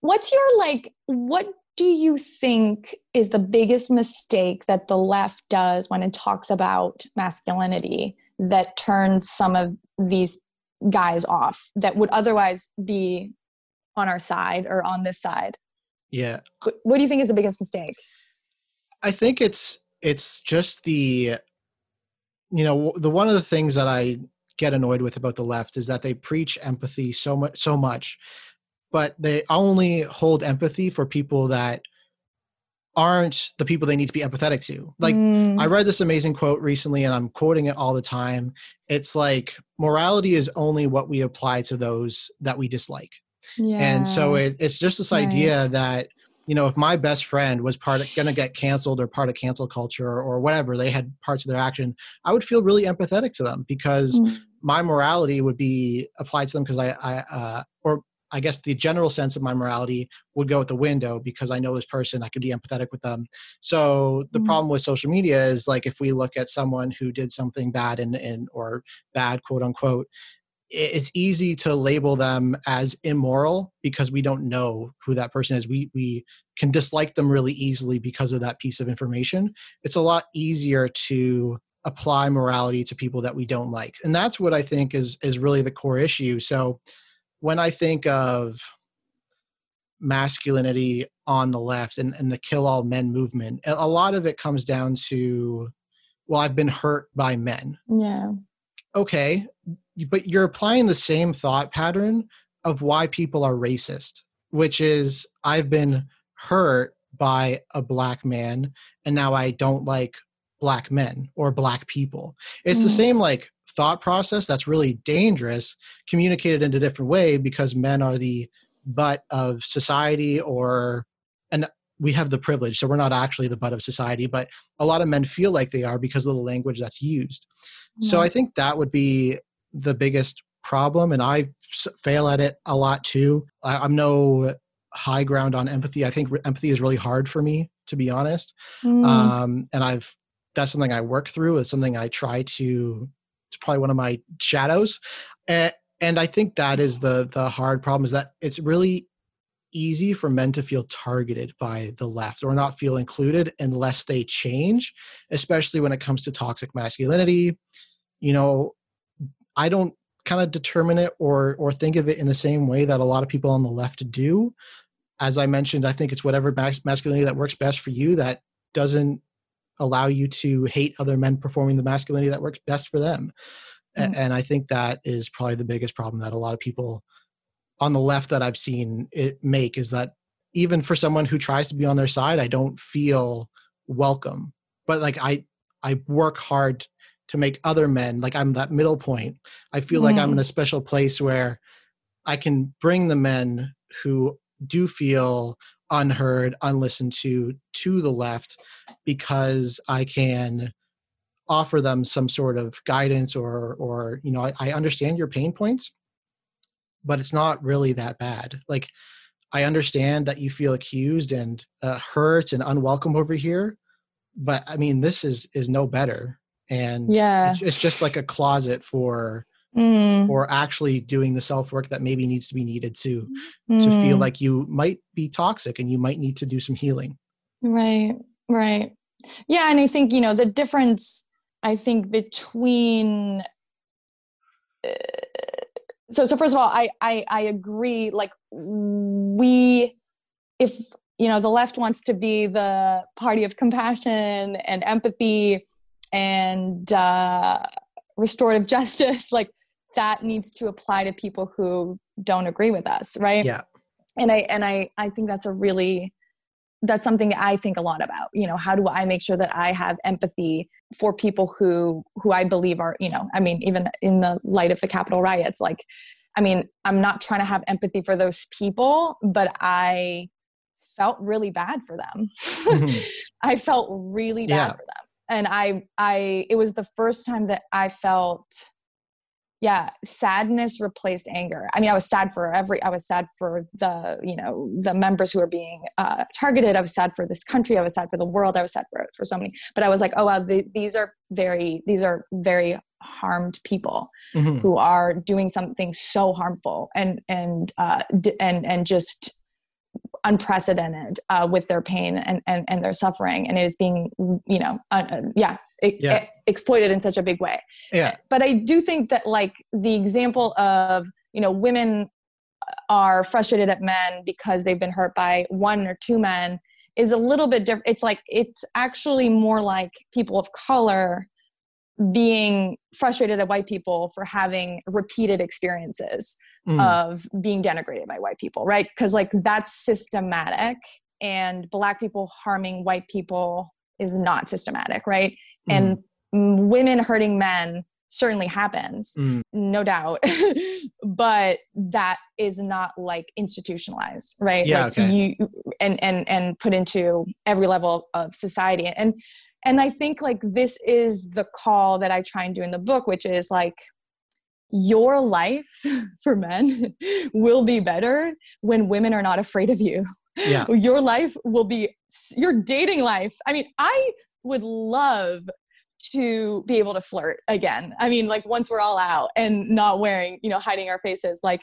what's your like what do you think is the biggest mistake that the left does when it talks about masculinity that turns some of these guys off that would otherwise be on our side or on this side?
Yeah.
What, do you think is the biggest mistake?
I think it's it's just the you know the one of the things that I get annoyed with about the left is that they preach empathy so much so much but they only hold empathy for people that aren't the people they need to be empathetic to. Like mm. I read this amazing quote recently and I'm quoting it all the time. It's like morality is only what we apply to those that we dislike. Yeah. And so it, it's just this right. idea that you know, if my best friend was part of gonna get canceled or part of cancel culture or, or whatever, they had parts of their action, I would feel really empathetic to them because mm. my morality would be applied to them because I, I uh, I guess the general sense of my morality would go out the window because I know this person, I could be empathetic with them. So the mm problem with social media is like if we look at someone who did something bad and, and or bad quote unquote, it's easy to label them as immoral because we don't know who that person is. We we can dislike them really easily because of that piece of information. It's a lot easier to apply morality to people that we don't like. And that's what I think is is really the core issue. So when I think of masculinity on the left and, and the kill all men movement, a lot of it comes down to, well, I've been hurt by men.
Yeah.
Okay. But you're applying the same thought pattern of why people are racist, which is I've been hurt by a black man and now I don't like black men or black people. It's mm. the same like thought process that's really dangerous communicated in a different way because men are the butt of society or and we have the privilege so we're not actually the butt of society but a lot of men feel like they are because of the language that's used. Yeah. so i think that would be the biggest problem and i fail at it a lot too. I, i'm no high ground on empathy. I think empathy is really hard for me to be honest. Mm. um, and i've that's something i work through. It's something i try to probably one of my shadows. And, and i think that is the the hard problem is that it's really easy for men to feel targeted by the left or not feel included unless they change especially when it comes to toxic masculinity. You know i don't kind of determine it or or think of it in the same way that a lot of people on the left do. As i mentioned i think it's whatever masculinity that works best for you that doesn't allow you to hate other men performing the masculinity that works best for them. Mm-hmm. And I think that is probably the biggest problem that a lot of people on the left that I've seen it make is that even for someone who tries to be on their side, I don't feel welcome. But like I I work hard to make other men like I'm that middle point. I feel mm. like I'm in mm. a special place where I can bring the men who do feel unheard, unlistened to to the left because I can offer them some sort of guidance or or you know I, I understand your pain points, but it's not really that bad. Like I understand that you feel accused and uh, hurt and unwelcome over here, but I mean this is is no better, and
yeah,
it's, it's just like a closet for mm. or actually doing the self work that maybe needs to be needed to mm. to feel mm. like you might be toxic and you might need to do some healing
right right yeah and i think you know the difference i think between uh, so so first of all I, I i agree like we if you know the left wants to be the party of compassion and empathy and uh restorative justice like that needs to apply to people who don't agree with us right
yeah
and i and i i think that's a really that's something i think a lot about you know how do i make sure that i have empathy for people who who i believe are you know i mean even in the light of the capitol riots like i mean i'm not trying to have empathy for those people but i felt really bad for them mm-hmm. i felt really bad yeah. for them and i i it was the first time that i felt yeah sadness replaced anger. I mean i was sad for every i was sad for the you know the members who are being uh, targeted. I was sad for this country. I was sad for the world. I was sad for for so many. But i was like oh wow the, these are very these are very harmed people mm-hmm. who are doing something so harmful and and uh and and just unprecedented uh, with their pain and, and, and their suffering and it is being you know uh, yeah, yeah. It exploited in such a big way
yeah
but i do think that like the example of you know women are frustrated at men because they've been hurt by one or two men is a little bit different it's like it's actually more like people of color being frustrated at white people for having repeated experiences mm. of being denigrated by white people, right? Because like that's systematic, and black people harming white people is not systematic, right? Mm. And women hurting men certainly happens, mm. no doubt, but that is not like institutionalized, right?
Yeah,
like
okay.
You and and and put into every level of society, and and i think like this is the call that i try and do in the book which is like your life for men will be better when women are not afraid of you
yeah.
your life will be your dating life i mean i would love to be able to flirt again i mean like once we're all out and not wearing you know hiding our faces like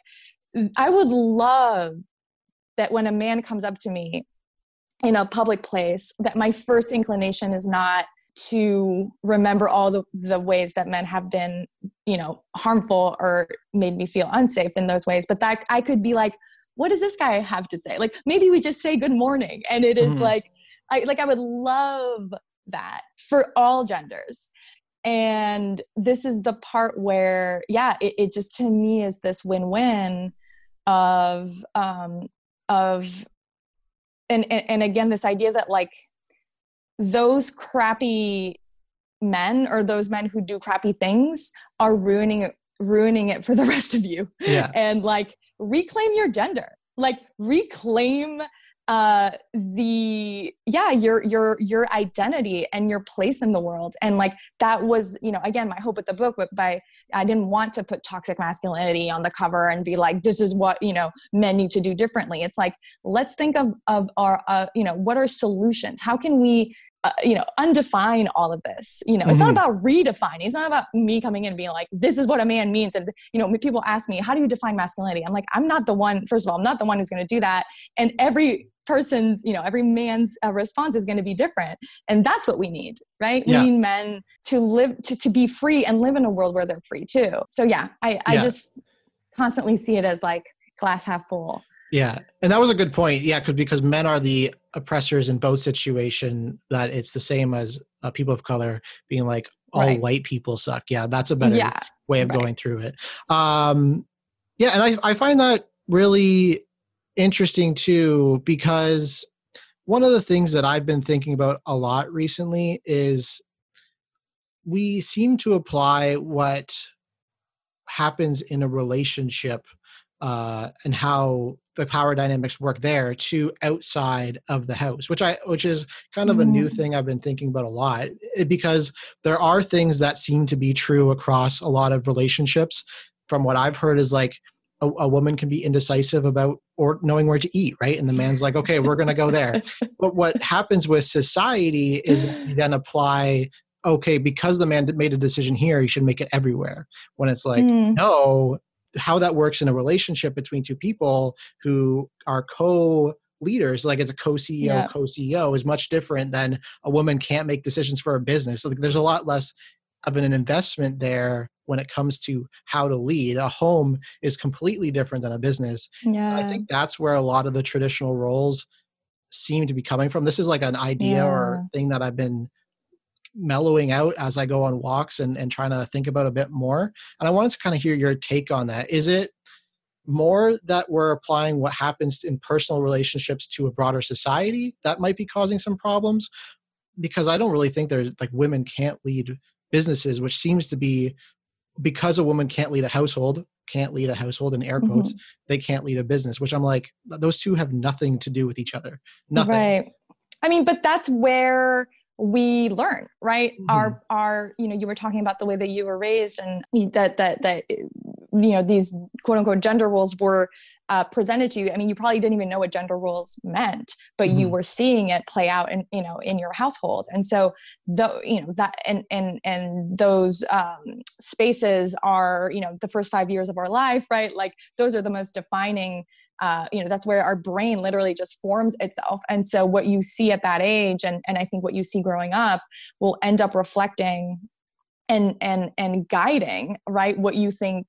i would love that when a man comes up to me in a public place that my first inclination is not to remember all the, the ways that men have been you know harmful or made me feel unsafe in those ways. But that i could be like what does this guy have to say? Like maybe we just say good morning. And it is mm-hmm. like i like i would love that for all genders. And this is the part where yeah it, it just to me is this win-win of um of and, and and again this idea that like those crappy men or those men who do crappy things are ruining it ruining it for the rest of you
yeah.
and like reclaim your gender like reclaim uh the yeah your your your identity and your place in the world. And like that was you know again my hope with the book but by i didn't want to put toxic masculinity on the cover and be like this is what you know men need to do differently. It's like let's think of of our uh, you know what are solutions? How can we uh, you know, undefine all of this. You know, it's mm-hmm. not about redefining. It's not about me coming in and being like, this is what a man means. And, you know, people ask me, how do you define masculinity? I'm like, I'm not the one, first of all, I'm not the one who's going to do that. And every person's, you know, every man's uh, response is going to be different. And that's what we need, right? Yeah. We need men to live, to, to be free and live in a world where they're free too. So yeah, I, I yeah. just constantly see it as like glass half full.
Yeah, and that was a good point. Yeah, because because men are the oppressors in both situation. That it's the same as uh, people of color being like all right. white people suck. Yeah, that's a better yeah, way of right. going through it. Um, yeah, and I I find that really interesting too because one of the things that I've been thinking about a lot recently is we seem to apply what happens in a relationship uh, and how the power dynamics work there to outside of the house which i which is kind of a new mm-hmm. thing i've been thinking about a lot eh, because there are things that seem to be true across a lot of relationships from what i've heard is like a, a woman can be indecisive about or knowing where to eat right and the man's like okay we're going to go there but what happens with society is then apply okay because the man made a decision here he should make it everywhere when it's like mm. no how that works in a relationship between two people who are co leaders like it's a co-ceo yeah. co-ceo is much different than a woman can't make decisions for a business so there's a lot less of an investment there when it comes to how to lead a home is completely different than a business
yeah.
i think that's where a lot of the traditional roles seem to be coming from this is like an idea yeah. or thing that i've been mellowing out as I go on walks and, and trying to think about a bit more. And I wanted to kind of hear your take on that. Is it more that we're applying what happens in personal relationships to a broader society that might be causing some problems? Because I don't really think there's like women can't lead businesses, which seems to be because a woman can't lead a household, can't lead a household in air quotes, mm-hmm. they can't lead a business, which I'm like, those two have nothing to do with each other. Nothing.
Right. I mean, but that's where we learn right mm-hmm. our our you know you were talking about the way that you were raised and that that that you know these quote unquote gender roles were uh, presented to you i mean you probably didn't even know what gender roles meant but mm-hmm. you were seeing it play out in you know in your household. And so the you know that and and and those um spaces are you know the first five years of our life right? Like those are the most defining uh, you know that's where our brain literally just forms itself. And so what you see at that age and and i think what you see growing up will end up reflecting and and and guiding right what you think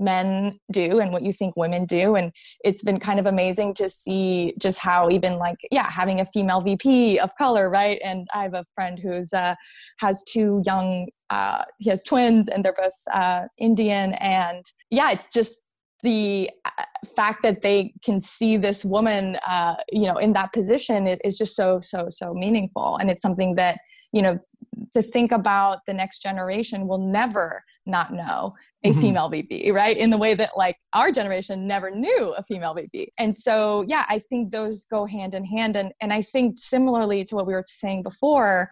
men do and what you think women do. And it's been kind of amazing to see just how even like yeah having a female vp of color right? And i have a friend who's uh has two young uh he has twins and they're both uh indian. And yeah it's just the uh, fact that they can see this woman uh you know in that position is just so so so meaningful. And it's something that you know to think about the next generation will never not know a mm-hmm. female VP, right? In the way that like our generation never knew a female VP. And so, yeah, I think those go hand in hand. And, and I think similarly to what we were saying before,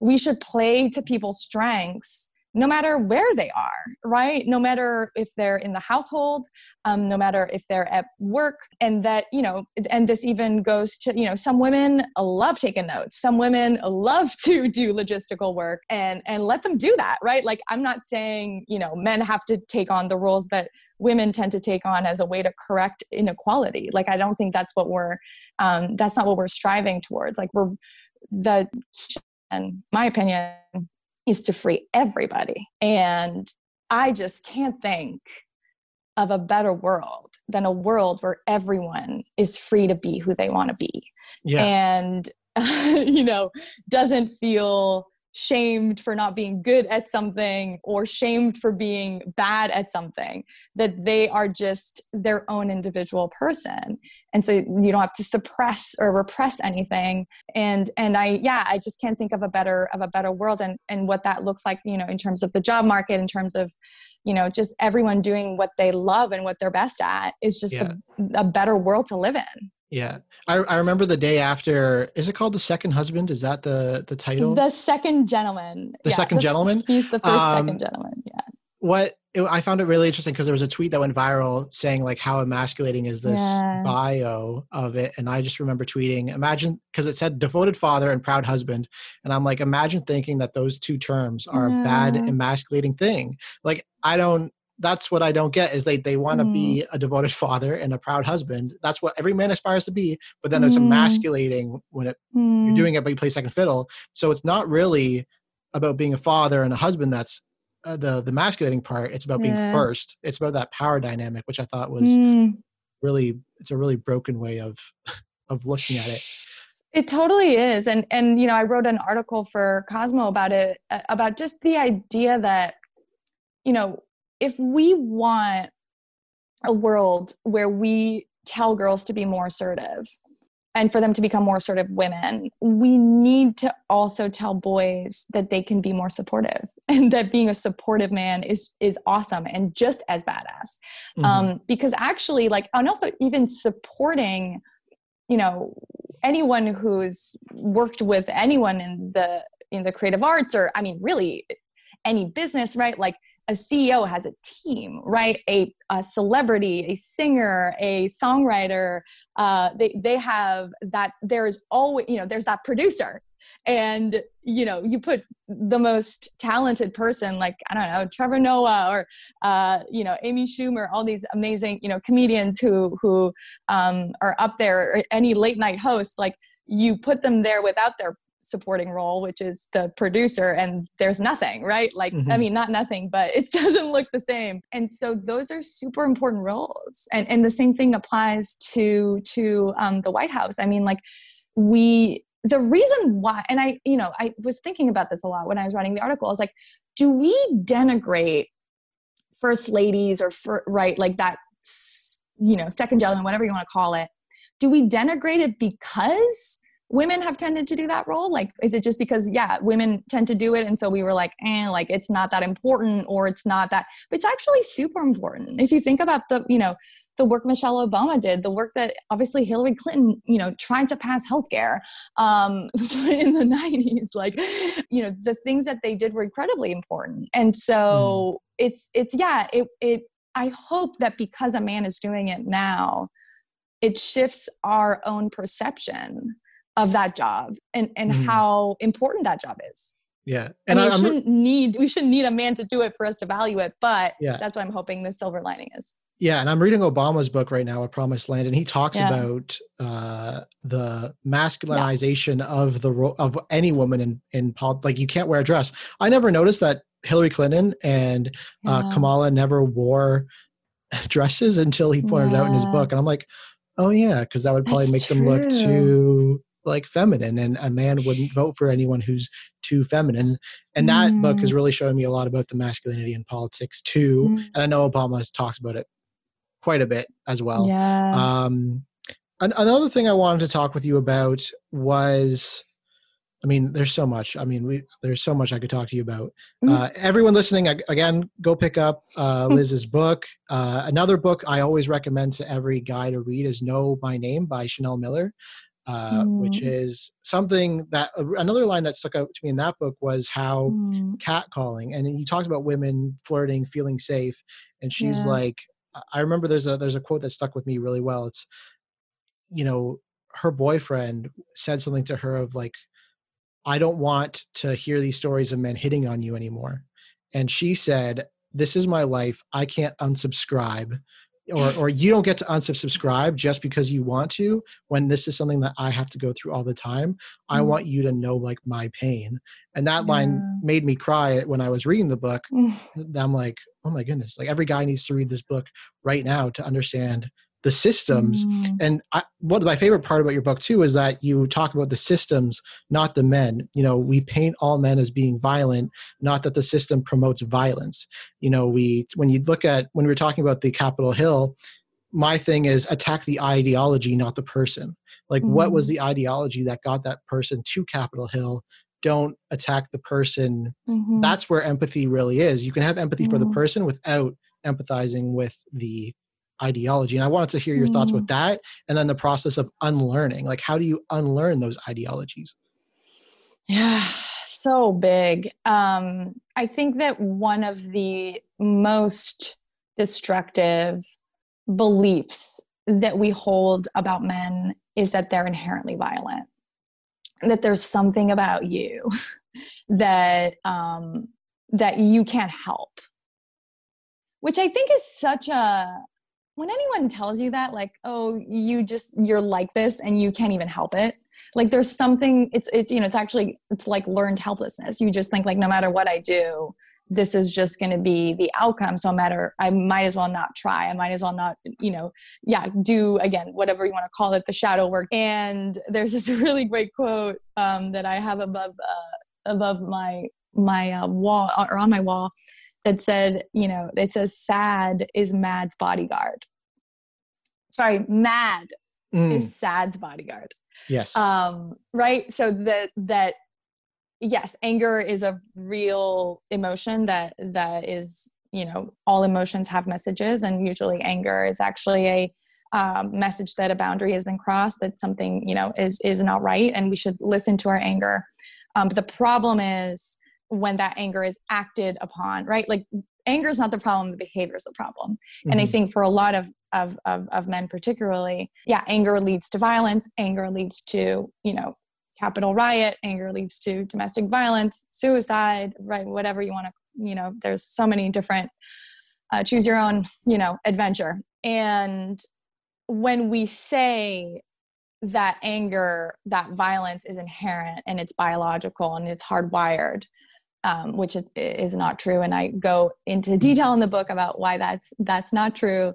we should play to people's strengths no matter where they are, right? No matter if they're in the household, um, no matter if they're at work. And that, you know, and this even goes to, you know, some women love taking notes. Some women love to do logistical work and, and let them do that, right? Like, I'm not saying, you know, men have to take on the roles that women tend to take on as a way to correct inequality. Like, I don't think that's what we're, um, that's not what we're striving towards. Like, we're, the, in my opinion, is to free everybody. And I just can't think of a better world than a world where everyone is free to be who they want to be. Yeah. And, you know, doesn't feel shamed for not being good at something or shamed for being bad at something that they are just their own individual person. And so you don't have to suppress or repress anything. And and i yeah i just can't think of a better of a better world and and what that looks like you know in terms of the job market in terms of you know just everyone doing what they love and what they're best at is just yeah. a, a better world to live in
yeah. I, I remember the day after is it called The Second Husband? Is that the the title?
The Second Gentleman.
The yeah, Second
the,
Gentleman?
He's the first um, second gentleman. Yeah.
What it, I found it really interesting because there was a tweet that went viral saying like how emasculating is this yeah. bio of it and I just remember tweeting imagine because it said devoted father and proud husband and I'm like imagine thinking that those two terms are yeah. a bad emasculating thing like I don't that's what I don't get is they they want to mm. be a devoted father and a proud husband. That's what every man aspires to be, but then mm. it's emasculating when it mm. you're doing it, but you play second fiddle. So it's not really about being a father and a husband. That's uh, the the masculating part. It's about being first. It's about that power dynamic, which I thought was mm. really it's a really broken way of of looking at it.
It totally is, and and you know I wrote an article for Cosmo about it uh, about just the idea that you know if we want a world where we tell girls to be more assertive and for them to become more assertive women, we need to also tell boys that they can be more supportive and that being a supportive man is is awesome and just as badass. Mm-hmm. Um, because actually, like, and also even supporting, you know, anyone who's worked with anyone in the in the creative arts or I mean, really any business, right? Like a CEO has a team, right? A, a celebrity, a singer, a songwriter. Uh, they they have that. There's always you know there's that producer, and you know you put the most talented person like I don't know Trevor Noah or uh, you know Amy Schumer, all these amazing you know comedians who who um, are up there, or any late night host like you put them there without their supporting role which is the producer and there's nothing right? Like mm-hmm. i mean not nothing but it doesn't look the same. And so those are super important roles. And and the same thing applies to to um, the white house. I mean like we the reason why and i you know i was thinking about this a lot when i was writing the article. I was like do we denigrate first ladies or for, right like that you know second gentleman whatever you want to call it do we denigrate it because women have tended to do that role? Like, is it just because, yeah, women tend to do it. And so we were like, eh, like it's not that important or it's not that, but it's actually super important. If you think about the, you know, the work Michelle Obama did, the work that obviously Hillary Clinton, you know, trying to pass healthcare um, in the 90s, like, you know, the things that they did were incredibly important. And so mm. it's, it's, yeah, it, it, I hope that because a man is doing it now, it shifts our own perception of that job and and mm. how important that job is
Yeah,
and I mean, I shouldn't need we shouldn't need a man to do it for us to value it, but yeah. that's what I'm hoping the silver lining is.
Yeah, and I'm reading Obama's book right now, A Promised Land, and he talks yeah. about uh, the masculinization yeah. of the ro- of any woman in in pol- like you can't wear a dress. I never noticed that Hillary Clinton and uh, Kamala never wore dresses until he pointed it out in his book, and I'm like, oh yeah, because that would probably That's make true. them look too like feminine and a man wouldn't vote for anyone who's too feminine and that mm. book is really showing me a lot about the masculinity in politics too mm. and i know obama has talked about it quite a bit as well
yeah.
um an- another thing i wanted to talk with you about was I mean, there's so much. I mean, we there's so much I could talk to you about. Mm. Uh, everyone listening, again, go pick up uh, Liz's book. Uh, another book I always recommend to every guy to read is "Know My Name" by Chanel Miller uh, mm. which is something that uh, another line that stuck out to me in that book was how mm. catcalling, and you talked about women flirting, feeling safe, and she's yeah. like, I remember there's a there's a quote that stuck with me really well. It's, you know, her boyfriend said something to her of like, I don't want to hear these stories of men hitting on you anymore, and she said, "This is my life. I can't unsubscribe." Or or you don't get to unsubscribe just because you want to when this is something that i have to go through all the time mm. i mm-hmm. want you to know like my pain and that yeah. line made me cry when i was reading the book mm. i'm like oh my goodness like every guy needs to read this book right now to understand the systems mm. and I, of my favorite part about your book too is that you talk about the systems not the men you know we paint all men as being violent not that the system promotes violence you know we when you look at when we are talking about the capitol hill my thing is attack the ideology not the person like mm. what was mm. the ideology that got that person to capitol hill don't attack the person mm-hmm. that's where empathy really is you can have empathy mm. for the mm. person without empathizing with the ideology and i wanted to hear your mm. thoughts with mm. that and then the process of unlearning like how do you unlearn those ideologies
yeah so big um i think that one of the most destructive beliefs that we hold about men is that they're inherently violent that there's something about you that um that you can't help which i think is such a when anyone tells you that like oh you just you're like this and you can't even help it like there's something it's it's you know it's actually it's like learned helplessness. You just think like no matter what i do this is just going to be the outcome so matter i might as well not try. I might as well not you know yeah do again whatever you want to call it the shadow work. And there's this really great quote um, that i have above uh, above my my uh, wall or on my wall that said, you know, it says sad is Mad's bodyguard. Sorry, Mad mm. is Sad's bodyguard.
Yes.
Um, right. So that that yes, anger is a real emotion that that is, you know, all emotions have messages, and usually anger is actually a um, message that a boundary has been crossed, that something, you know, is is not right, and we should listen to our anger. Um, but the problem is when that anger is acted upon right like anger is not the problem the behavior is the problem mm-hmm. and i mm-hmm. think for a lot of, of of of men particularly yeah anger leads to violence anger leads to you know capitol riot anger leads to domestic violence suicide right whatever you want to you know there's so many different uh, choose your own you know adventure and when we say that anger that violence is inherent and it's biological and it's hardwired um, which is is not true. And i go into detail in the book about why that's that's not true.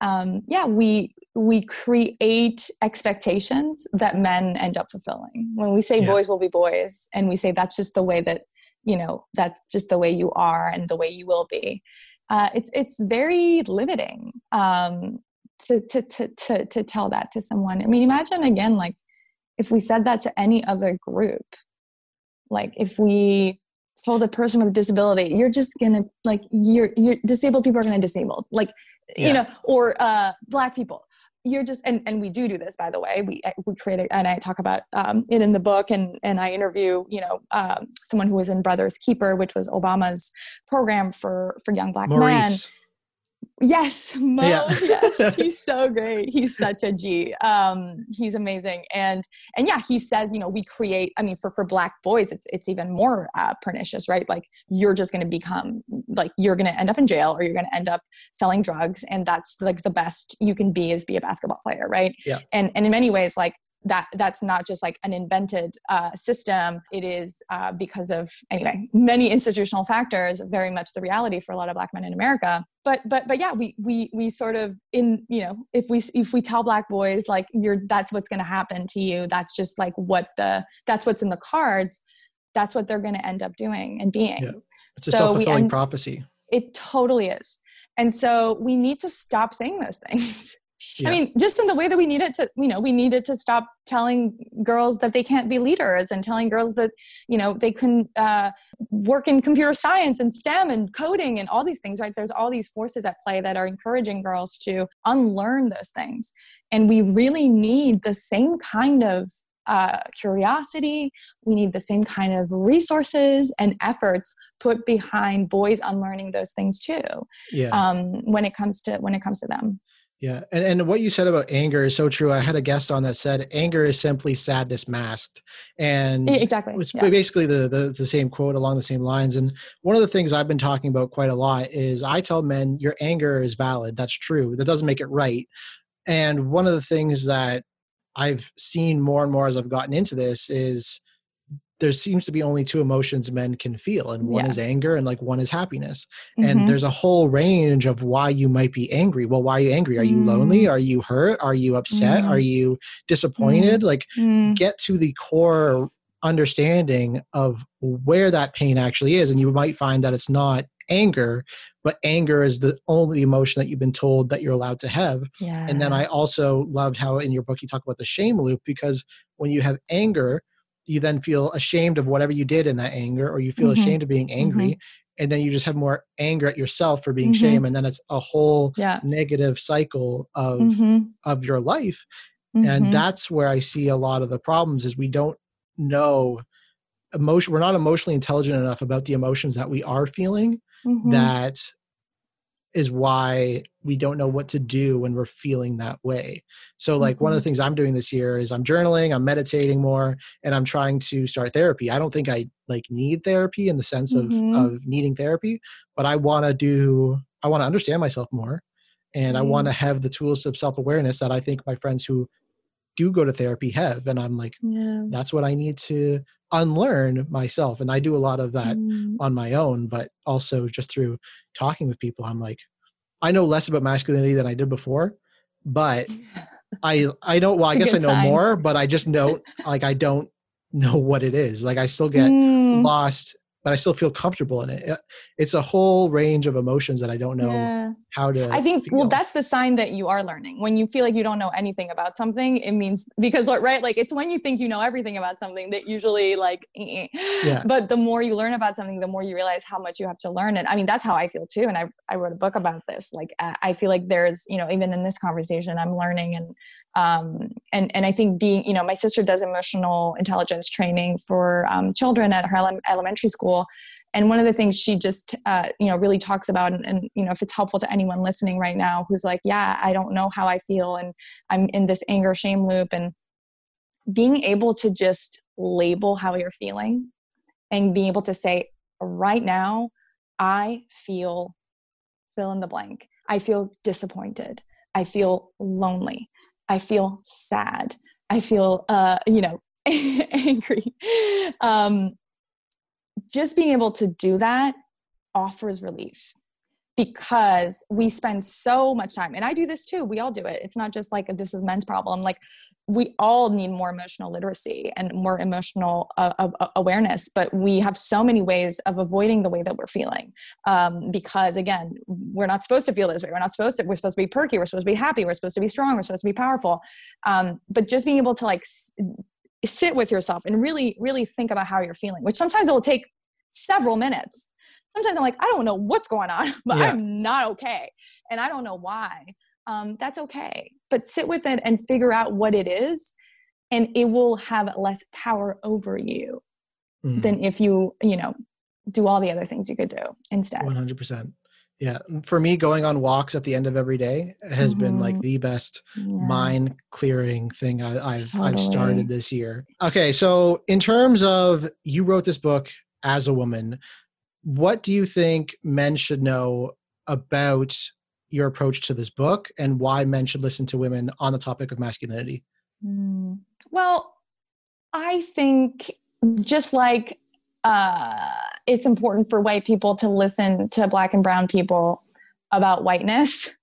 Um, yeah we we create expectations that men end up fulfilling. When we say yeah. boys will be boys and we say that's just the way that you know that's just the way you are and the way you will be uh, it's it's very limiting um, to, to to to to tell that to someone. I mean imagine again like if we said that to any other group like if we told a person with a disability you're just gonna like you're you're disabled people are gonna disabled like yeah. you know or uh black people you're just and and we do do this by the way we we create and i talk about um, it in the book and and i interview you know um, someone who was in Brother's Keeper which was obama's program for for young black Maurice. men Yes, Mo. Yeah. yes, he's so great. He's such a G. Um, he's amazing, and and yeah, he says, you know, we create. I mean, for for black boys, it's it's even more uh, pernicious, right? Like you're just going to become like you're going to end up in jail, or you're going to end up selling drugs, and that's like the best you can be is be a basketball player, right?
Yeah.
And and in many ways, like that that's not just like an invented uh, system. It is uh, because of anyway many institutional factors very much the reality for a lot of black men in america. But but but yeah we we we sort of in you know if we if we tell black boys like you're that's what's going to happen to you that's just like what the that's what's in the cards that's what they're going to end up doing and being. Yeah.
it's a so self-fulfilling end, prophecy.
It totally is. And so we need to stop saying those things yeah. I mean, just in the way that we needed to, you know, we needed to stop telling girls that they can't be leaders and telling girls that, you know, they can uh, work in computer science and STEM and coding and all these things, right? There's all these forces at play that are encouraging girls to unlearn those things. And we really need the same kind of uh, curiosity. We need the same kind of resources and efforts put behind boys unlearning those things too.
Yeah.
Um, when it comes to when it comes to them.
Yeah. And, and what you said about anger is so true. I had a guest on that said anger is simply sadness masked. And
exactly.
It's yeah. basically the, the, the same quote along the same lines. And one of the things I've been talking about quite a lot is I tell men your anger is valid. That's true. That doesn't make it right. And one of the things that I've seen more and more as I've gotten into this is there seems to be only two emotions men can feel and one yeah. is anger and like one is happiness mm-hmm. and there's a whole range of why you might be angry well why are you angry are you mm. lonely are you hurt are you upset mm. are you disappointed mm. like mm. get to the core understanding of where that pain actually is and you might find that it's not anger but anger is the only emotion that you've been told that you're allowed to have
yeah.
and then i also loved how in your book you talk about the shame loop because when you have anger you then feel ashamed of whatever you did in that anger or you feel mm-hmm. ashamed of being angry mm-hmm. and then you just have more anger at yourself for being mm-hmm. shame and then it's a whole
yeah.
negative cycle of mm-hmm. of your life and mm-hmm. that's where i see a lot of the problems is we don't know emotion we're not emotionally intelligent enough about the emotions that we are feeling mm-hmm. that is why we don't know what to do when we're feeling that way. So like mm-hmm. one of the mm-hmm. things I'm doing this year is I'm journaling, I'm meditating more and I'm trying to start therapy. I don't think I like need therapy in the sense mm-hmm. of of needing therapy, but I want to do I want to understand myself more and mm-hmm. I want to have the tools of self-awareness that I think my friends who do go to therapy have and I'm like
yeah.
that's what I need to unlearn myself and i do a lot of that mm. on my own but also just through talking with people i'm like i know less about masculinity than i did before but i i know well i guess i know sign. more but i just know like i don't know what it is like i still get mm. lost but I still feel comfortable in it. It's a whole range of emotions that I don't know yeah. how to.
I think, feel. well, that's the sign that you are learning. When you feel like you don't know anything about something, it means because, right, like it's when you think you know everything about something that usually, like,
eh. yeah.
but the more you learn about something, the more you realize how much you have to learn. And I mean, that's how I feel too. And I, I wrote a book about this. Like, I feel like there's, you know, even in this conversation, I'm learning and, um, and, and I think being, you know, my sister does emotional intelligence training for um, children at her elementary school school. And one of the things she just uh, you know really talks about and, and, you know if it's helpful to anyone listening right now who's like yeah i don't know how i feel and i'm in this anger shame loop and being able to just label how you're feeling and being able to say right now i feel fill in the blank. I feel disappointed. I feel lonely. I feel sad. I feel uh, you know angry. Um, just being able to do that offers relief because we spend so much time and i do this too we all do it. It's not just like this is men's problem. Like we all need more emotional literacy and more emotional uh, uh, awareness but we have so many ways of avoiding the way that we're feeling um, because again we're not supposed to feel this way. We're not supposed to we're supposed to be perky. We're supposed to be happy. We're supposed to be strong. We're supposed to be powerful. Um, but just being able to like sit with yourself and really really think about how you're feeling which sometimes it will take several minutes. Sometimes I'm like, I don't know what's going on, but yeah. I'm not okay. And I don't know why. Um, that's okay. But sit with it and figure out what it is, and it will have less power over you mm. than if you, you know, do all the other things you could do instead.
100%. Yeah, for me, going on walks at the end of every day has mm-hmm. been like mm-hmm. the best yeah. mind clearing thing I, have totally. I've started this year. Okay, so in terms of you wrote this book as a woman, what do you think men should know about your approach to this book and why men should listen to women on the topic of masculinity?
Mm. Well, I think just like uh, it's important for white people to listen to black and brown people about whiteness.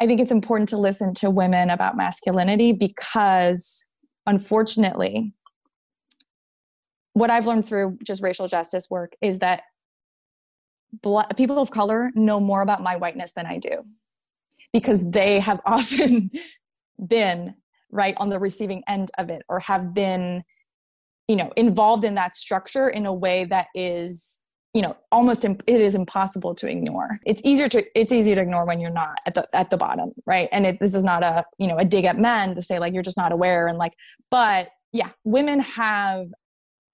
I think it's important to listen to women about masculinity because, unfortunately, what I've learned through just racial justice work is that black, people of color know more about my whiteness than I do because they have often been right on the receiving end of it or have been you know involved in that structure in a way that is you know almost imp- it is impossible to ignore. It's easier to it's easier to ignore when you're not at the at the bottom right? And it, this is not a you know a dig at men to say like you're just not aware and like but yeah women have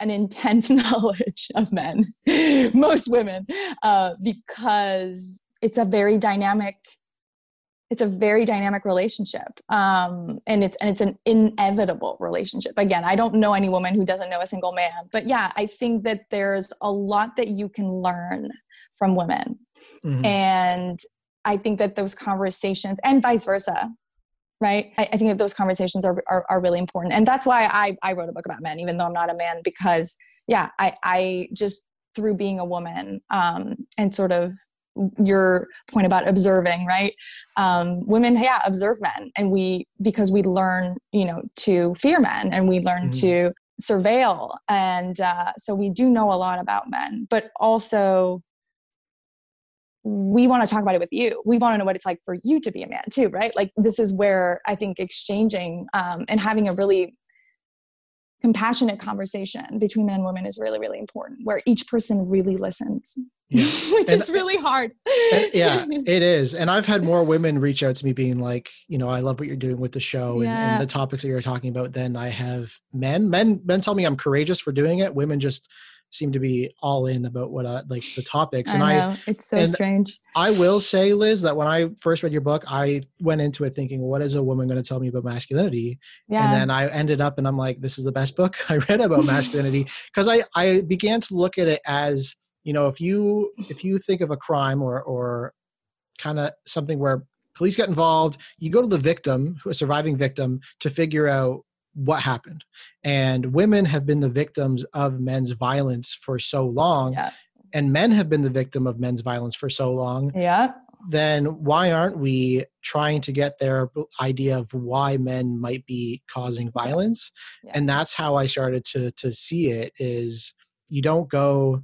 an intense knowledge of men most women uh, because it's a very dynamic it's a very dynamic relationship um, and it's and it's an inevitable relationship. Again i don't know any woman who doesn't know a single man but yeah i think that there's a lot that you can learn from women. Mm-hmm. and i think that those conversations and vice versa right? I, I, think that those conversations are, are, are really important. And that's why I, I wrote a book about men even though i'm not a man because yeah i i just through being a woman um, and sort of your point about observing right? Um, women yeah observe men. And we because we learn you know to fear men and we learn mm-hmm. to surveil. And uh, so we do know a lot about men but also we want to talk about it with you. We want to know what it's like for you to be a man too right? Like this is where i think exchanging um, and having a really compassionate conversation between men and women is really really important where each person really listens yeah. which and, is really hard
yeah it is and i've had more women reach out to me being like you know i love what you're doing with the show yeah. and, and, the topics that you're talking about than i have men men men tell me i'm courageous for doing it women just seem to be all in about what I, like the topics.
And I, know. I it's so strange.
I will say, Liz, that when I first read your book, I went into it thinking, what is a woman going to tell me about masculinity? Yeah. And then I ended up and I'm like, this is the best book I read about masculinity because I, I began to look at it as, you know, if you if you think of a crime or or kind of something where police get involved, you go to the victim, a surviving victim, to figure out what happened. And women have been the victims of men's violence for so long. Yeah. And men have been the victim of men's violence for so long.
Yeah.
Then why aren't we trying to get their idea of why men might be causing violence? Yeah. And that's how I started to to see it is you don't go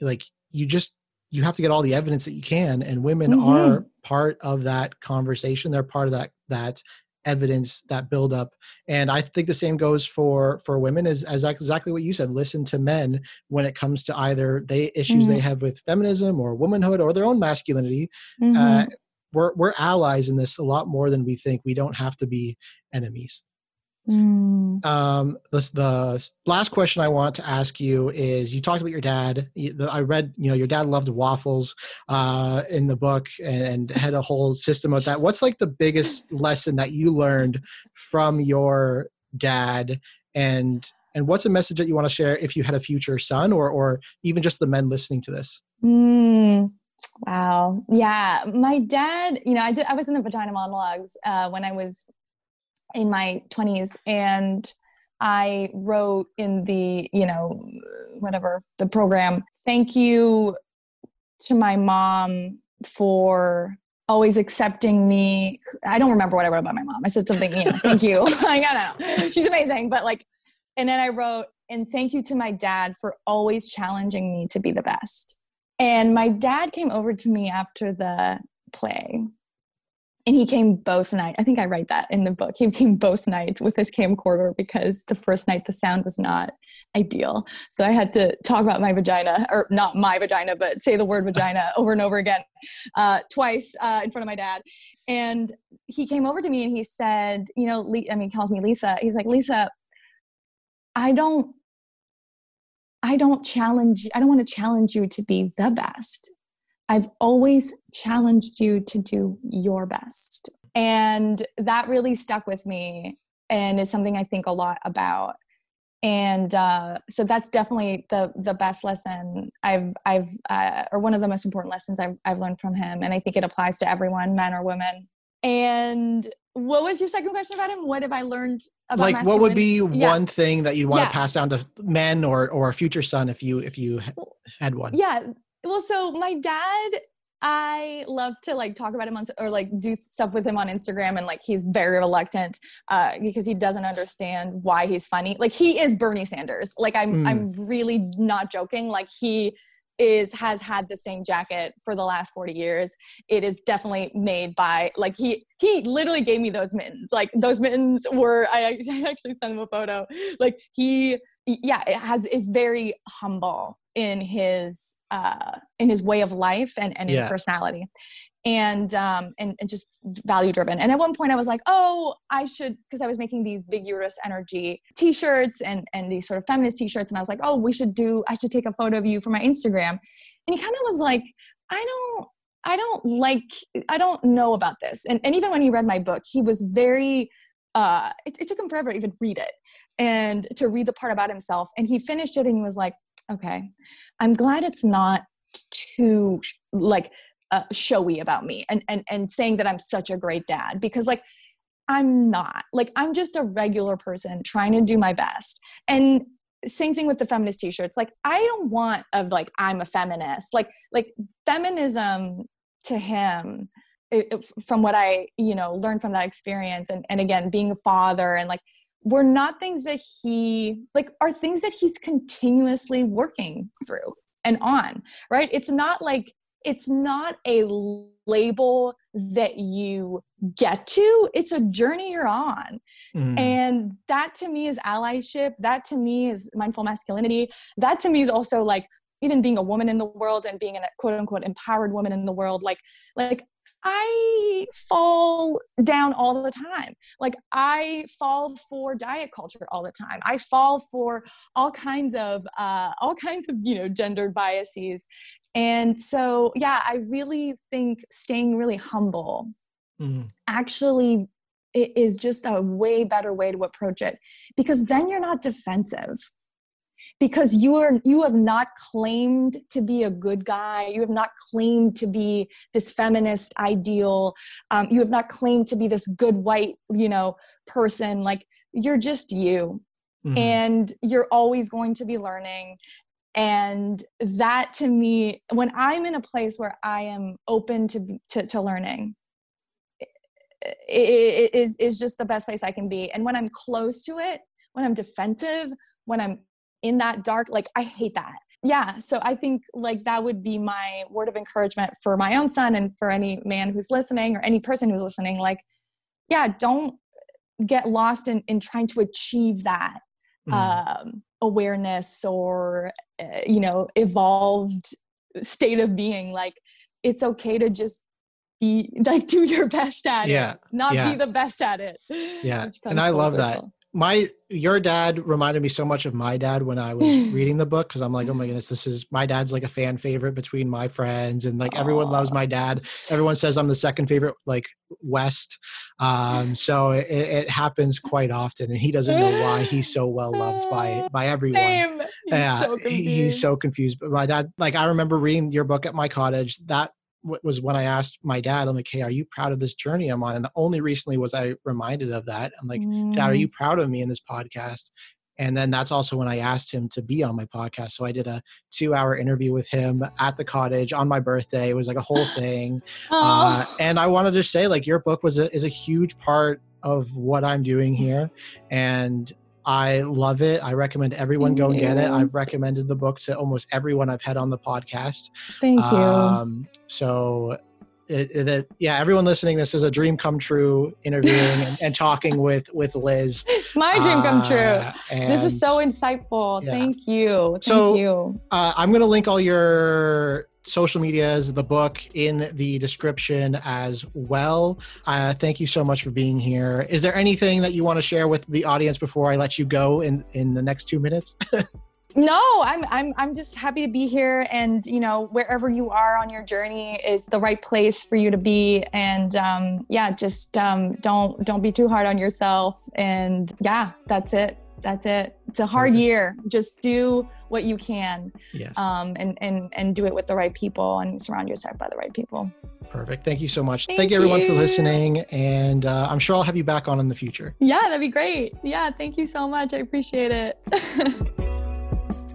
like you just you have to get all the evidence that you can and women mm-hmm. are part of that conversation they're part of that that evidence that build up and i think the same goes for for women is as exactly what you said listen to men when it comes to either they issues mm-hmm. they have with feminism or womanhood or their own masculinity mm-hmm. uh, we're we're allies in this a lot more than we think we don't have to be enemies Mm. Um, the, the last question I want to ask you is: You talked about your dad. I read, you know, your dad loved waffles uh, in the book and, and had a whole system of that. What's like the biggest lesson that you learned from your dad, and and what's a message that you want to share if you had a future son, or or even just the men listening to this?
Mm. Wow. Yeah. My dad, you know, I did I was in the vagina monologues uh, when I was in my 20s and I wrote in the, you know, whatever the program, thank you to my mom for always accepting me. I don't remember what I wrote about my mom. I said something, you know, thank you. I don't know. She's amazing. But like, and then I wrote, and thank you to my dad for always challenging me to be the best. And my dad came over to me after the play and he came both nights. I think I write that in the book. He came both nights with his camcorder because the first night the sound was not ideal. So I had to talk about my vagina, or not my vagina, but say the word vagina over and over again, uh, twice uh, in front of my dad. And he came over to me and he said, you know, I mean, he calls me Lisa. He's like, Lisa, I don't, I don't challenge, I don't want to challenge you to be the best. I've always challenged you to do your best. And that really stuck with me and is something I think a lot about. And uh, so that's definitely the the best lesson I've I've uh, or one of the most important lessons I've I've learned from him. And I think it applies to everyone, men or women. And what was your second question about him? What have I learned about
like what would be yeah. one thing that you'd want yeah. to pass down to men or or a future son if you if you had one?
Yeah. Well, so my dad I love to like talk about him on or like do stuff with him on Instagram and like he's very reluctant uh, because he doesn't understand why he's funny. Like he is Bernie Sanders. Like I'm mm. I'm really not joking. Like he is has had the same jacket for the last 40 years it is definitely made by like he he literally gave me those mittens like those mittens were i, I actually sent him a photo like he yeah it has is very humble in his uh in his way of life and and yeah. his personality. And um and, and just value driven and at one point i was like oh i should because i was making these big uterus energy t-shirts and and these sort of feminist t-shirts. And i was like oh we should do i should take a photo of you for my instagram. And he kind of was like i don't i don't like i don't know about this. And, and even when he read my book he was very uh it, it took him forever to even read it and to read the part about himself. And he finished it and he was like okay i'm glad it's not too like uh, showy about me and and and saying that I'm such a great dad because like I'm not. Like I'm just a regular person trying to do my best. And same thing with the feminist t-shirts. Like I don't want of like I'm a feminist. Like like feminism to him it, it, from what I, you know, learned from that experience and and again being a father and like were not things that he like are things that he's continuously working through and on, right? It's not like it's not a label that you get to it's a journey you're on mm. and that to me is allyship that to me is mindful masculinity that to me is also like even being a woman in the world and being a quote unquote empowered woman in the world like like I fall down all the time. Like I fall for diet culture all the time. I fall for all kinds of uh, all kinds of you know gendered biases, and so, yeah, I really think staying really humble mm-hmm. actually is just a way better way to approach it because then you're not defensive because you are you have not claimed to be a good guy. You have not claimed to be this feminist ideal. Um, you have not claimed to be this good white you know person. Like you're just you. Mm-hmm. and you're always going to be learning. And that to me when i'm in a place where i am open to to, to learning is is just the best place i can be. And when i'm close to it when i'm defensive when i'm in that dark like i hate that yeah so i think like that would be my word of encouragement for my own son and for any man who's listening or any person who's listening like yeah don't get lost in in trying to achieve that mm. um awareness or uh, you know evolved state of being like it's okay to just be like do your best at yeah, it not yeah. be the best at it
yeah and i love circle. that my your dad reminded me so much of my dad when I was reading the book because I'm like, oh my goodness, this is my dad's like a fan favorite between my friends and like Aww. everyone loves my dad. Everyone says I'm the second favorite, like West. Um, so it, it happens quite often, and he doesn't know why he's so well loved by by everyone. Same. He's yeah, so he's so confused. But my dad, like, I remember reading your book at my cottage. That was when I asked my dad, I'm like, hey, are you proud of this journey I'm on? And only recently was I reminded of that. I'm like, mm. Dad, are you mm. proud of me in this podcast? And then that's also when I asked him to be on my podcast. So I did a two hour interview with him at the cottage on my birthday. It was like a whole thing. uh, and I wanted to say, like, your book was a, is a huge part of what I'm doing here. And I love it. I recommend everyone go and get it. I've recommended the book to almost everyone I've had on the podcast.
Thank you. Um,
so, it, it, yeah, everyone listening, this is a dream come true interviewing and, and, talking with with Liz.
My dream come true. Uh, this was so insightful. Yeah. Thank you. Thank
so,
you.
Uh, I'm going to link all your social medias, the book in the description as well. Uh, thank you so much for being here. Is there anything that you want to share with the audience before I let you go in in the next two minutes?
No, I'm I'm I'm just happy to be here and you know wherever you are on your journey is the right place for you to be and um yeah just um don't don't be too hard on yourself and yeah that's it that's it it's a hard year just do what you can
yes
um and and and do it with the right people and surround yourself by the right people
Perfect. Thank you so much. Thank, Thank you everyone for listening. And uh, I'm sure I'll have you back on in the future.
Yeah, that'd be great. Yeah, thank you so much. I appreciate it.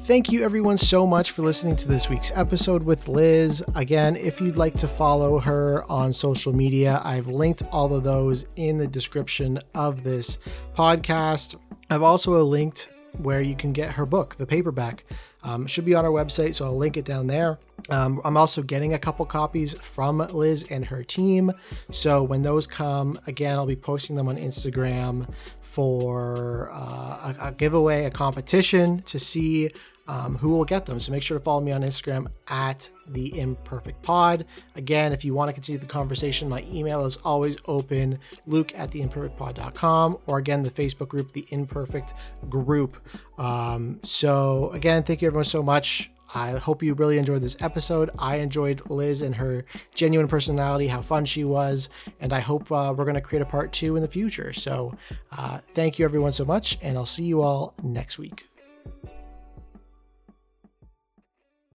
Thank you, everyone, so much for listening to this week's episode with Liz. Again, if you'd like to follow her on social media, I've linked all of those in the description of this podcast. I've also linked where you can get her book, the paperback. Um, should be on our website, so I'll link it down there. Um, I'm also getting a couple copies from Liz and her team. So when those come, again, I'll be posting them on Instagram for uh, a, a giveaway, a competition to see um, who will get them. So make sure to follow me on Instagram at the imperfect pod. Again, if you want to continue the conversation, my email is always open, luke at the imperfect imperfectpod.com, or again, the Facebook group, the imperfect group. Um, so again, thank you everyone so much. I hope you really enjoyed this episode. I enjoyed Liz and her genuine personality, how fun she was, and I hope uh, we're going to create a part two in the future. So, uh, thank you everyone so much, and I'll see you all next week.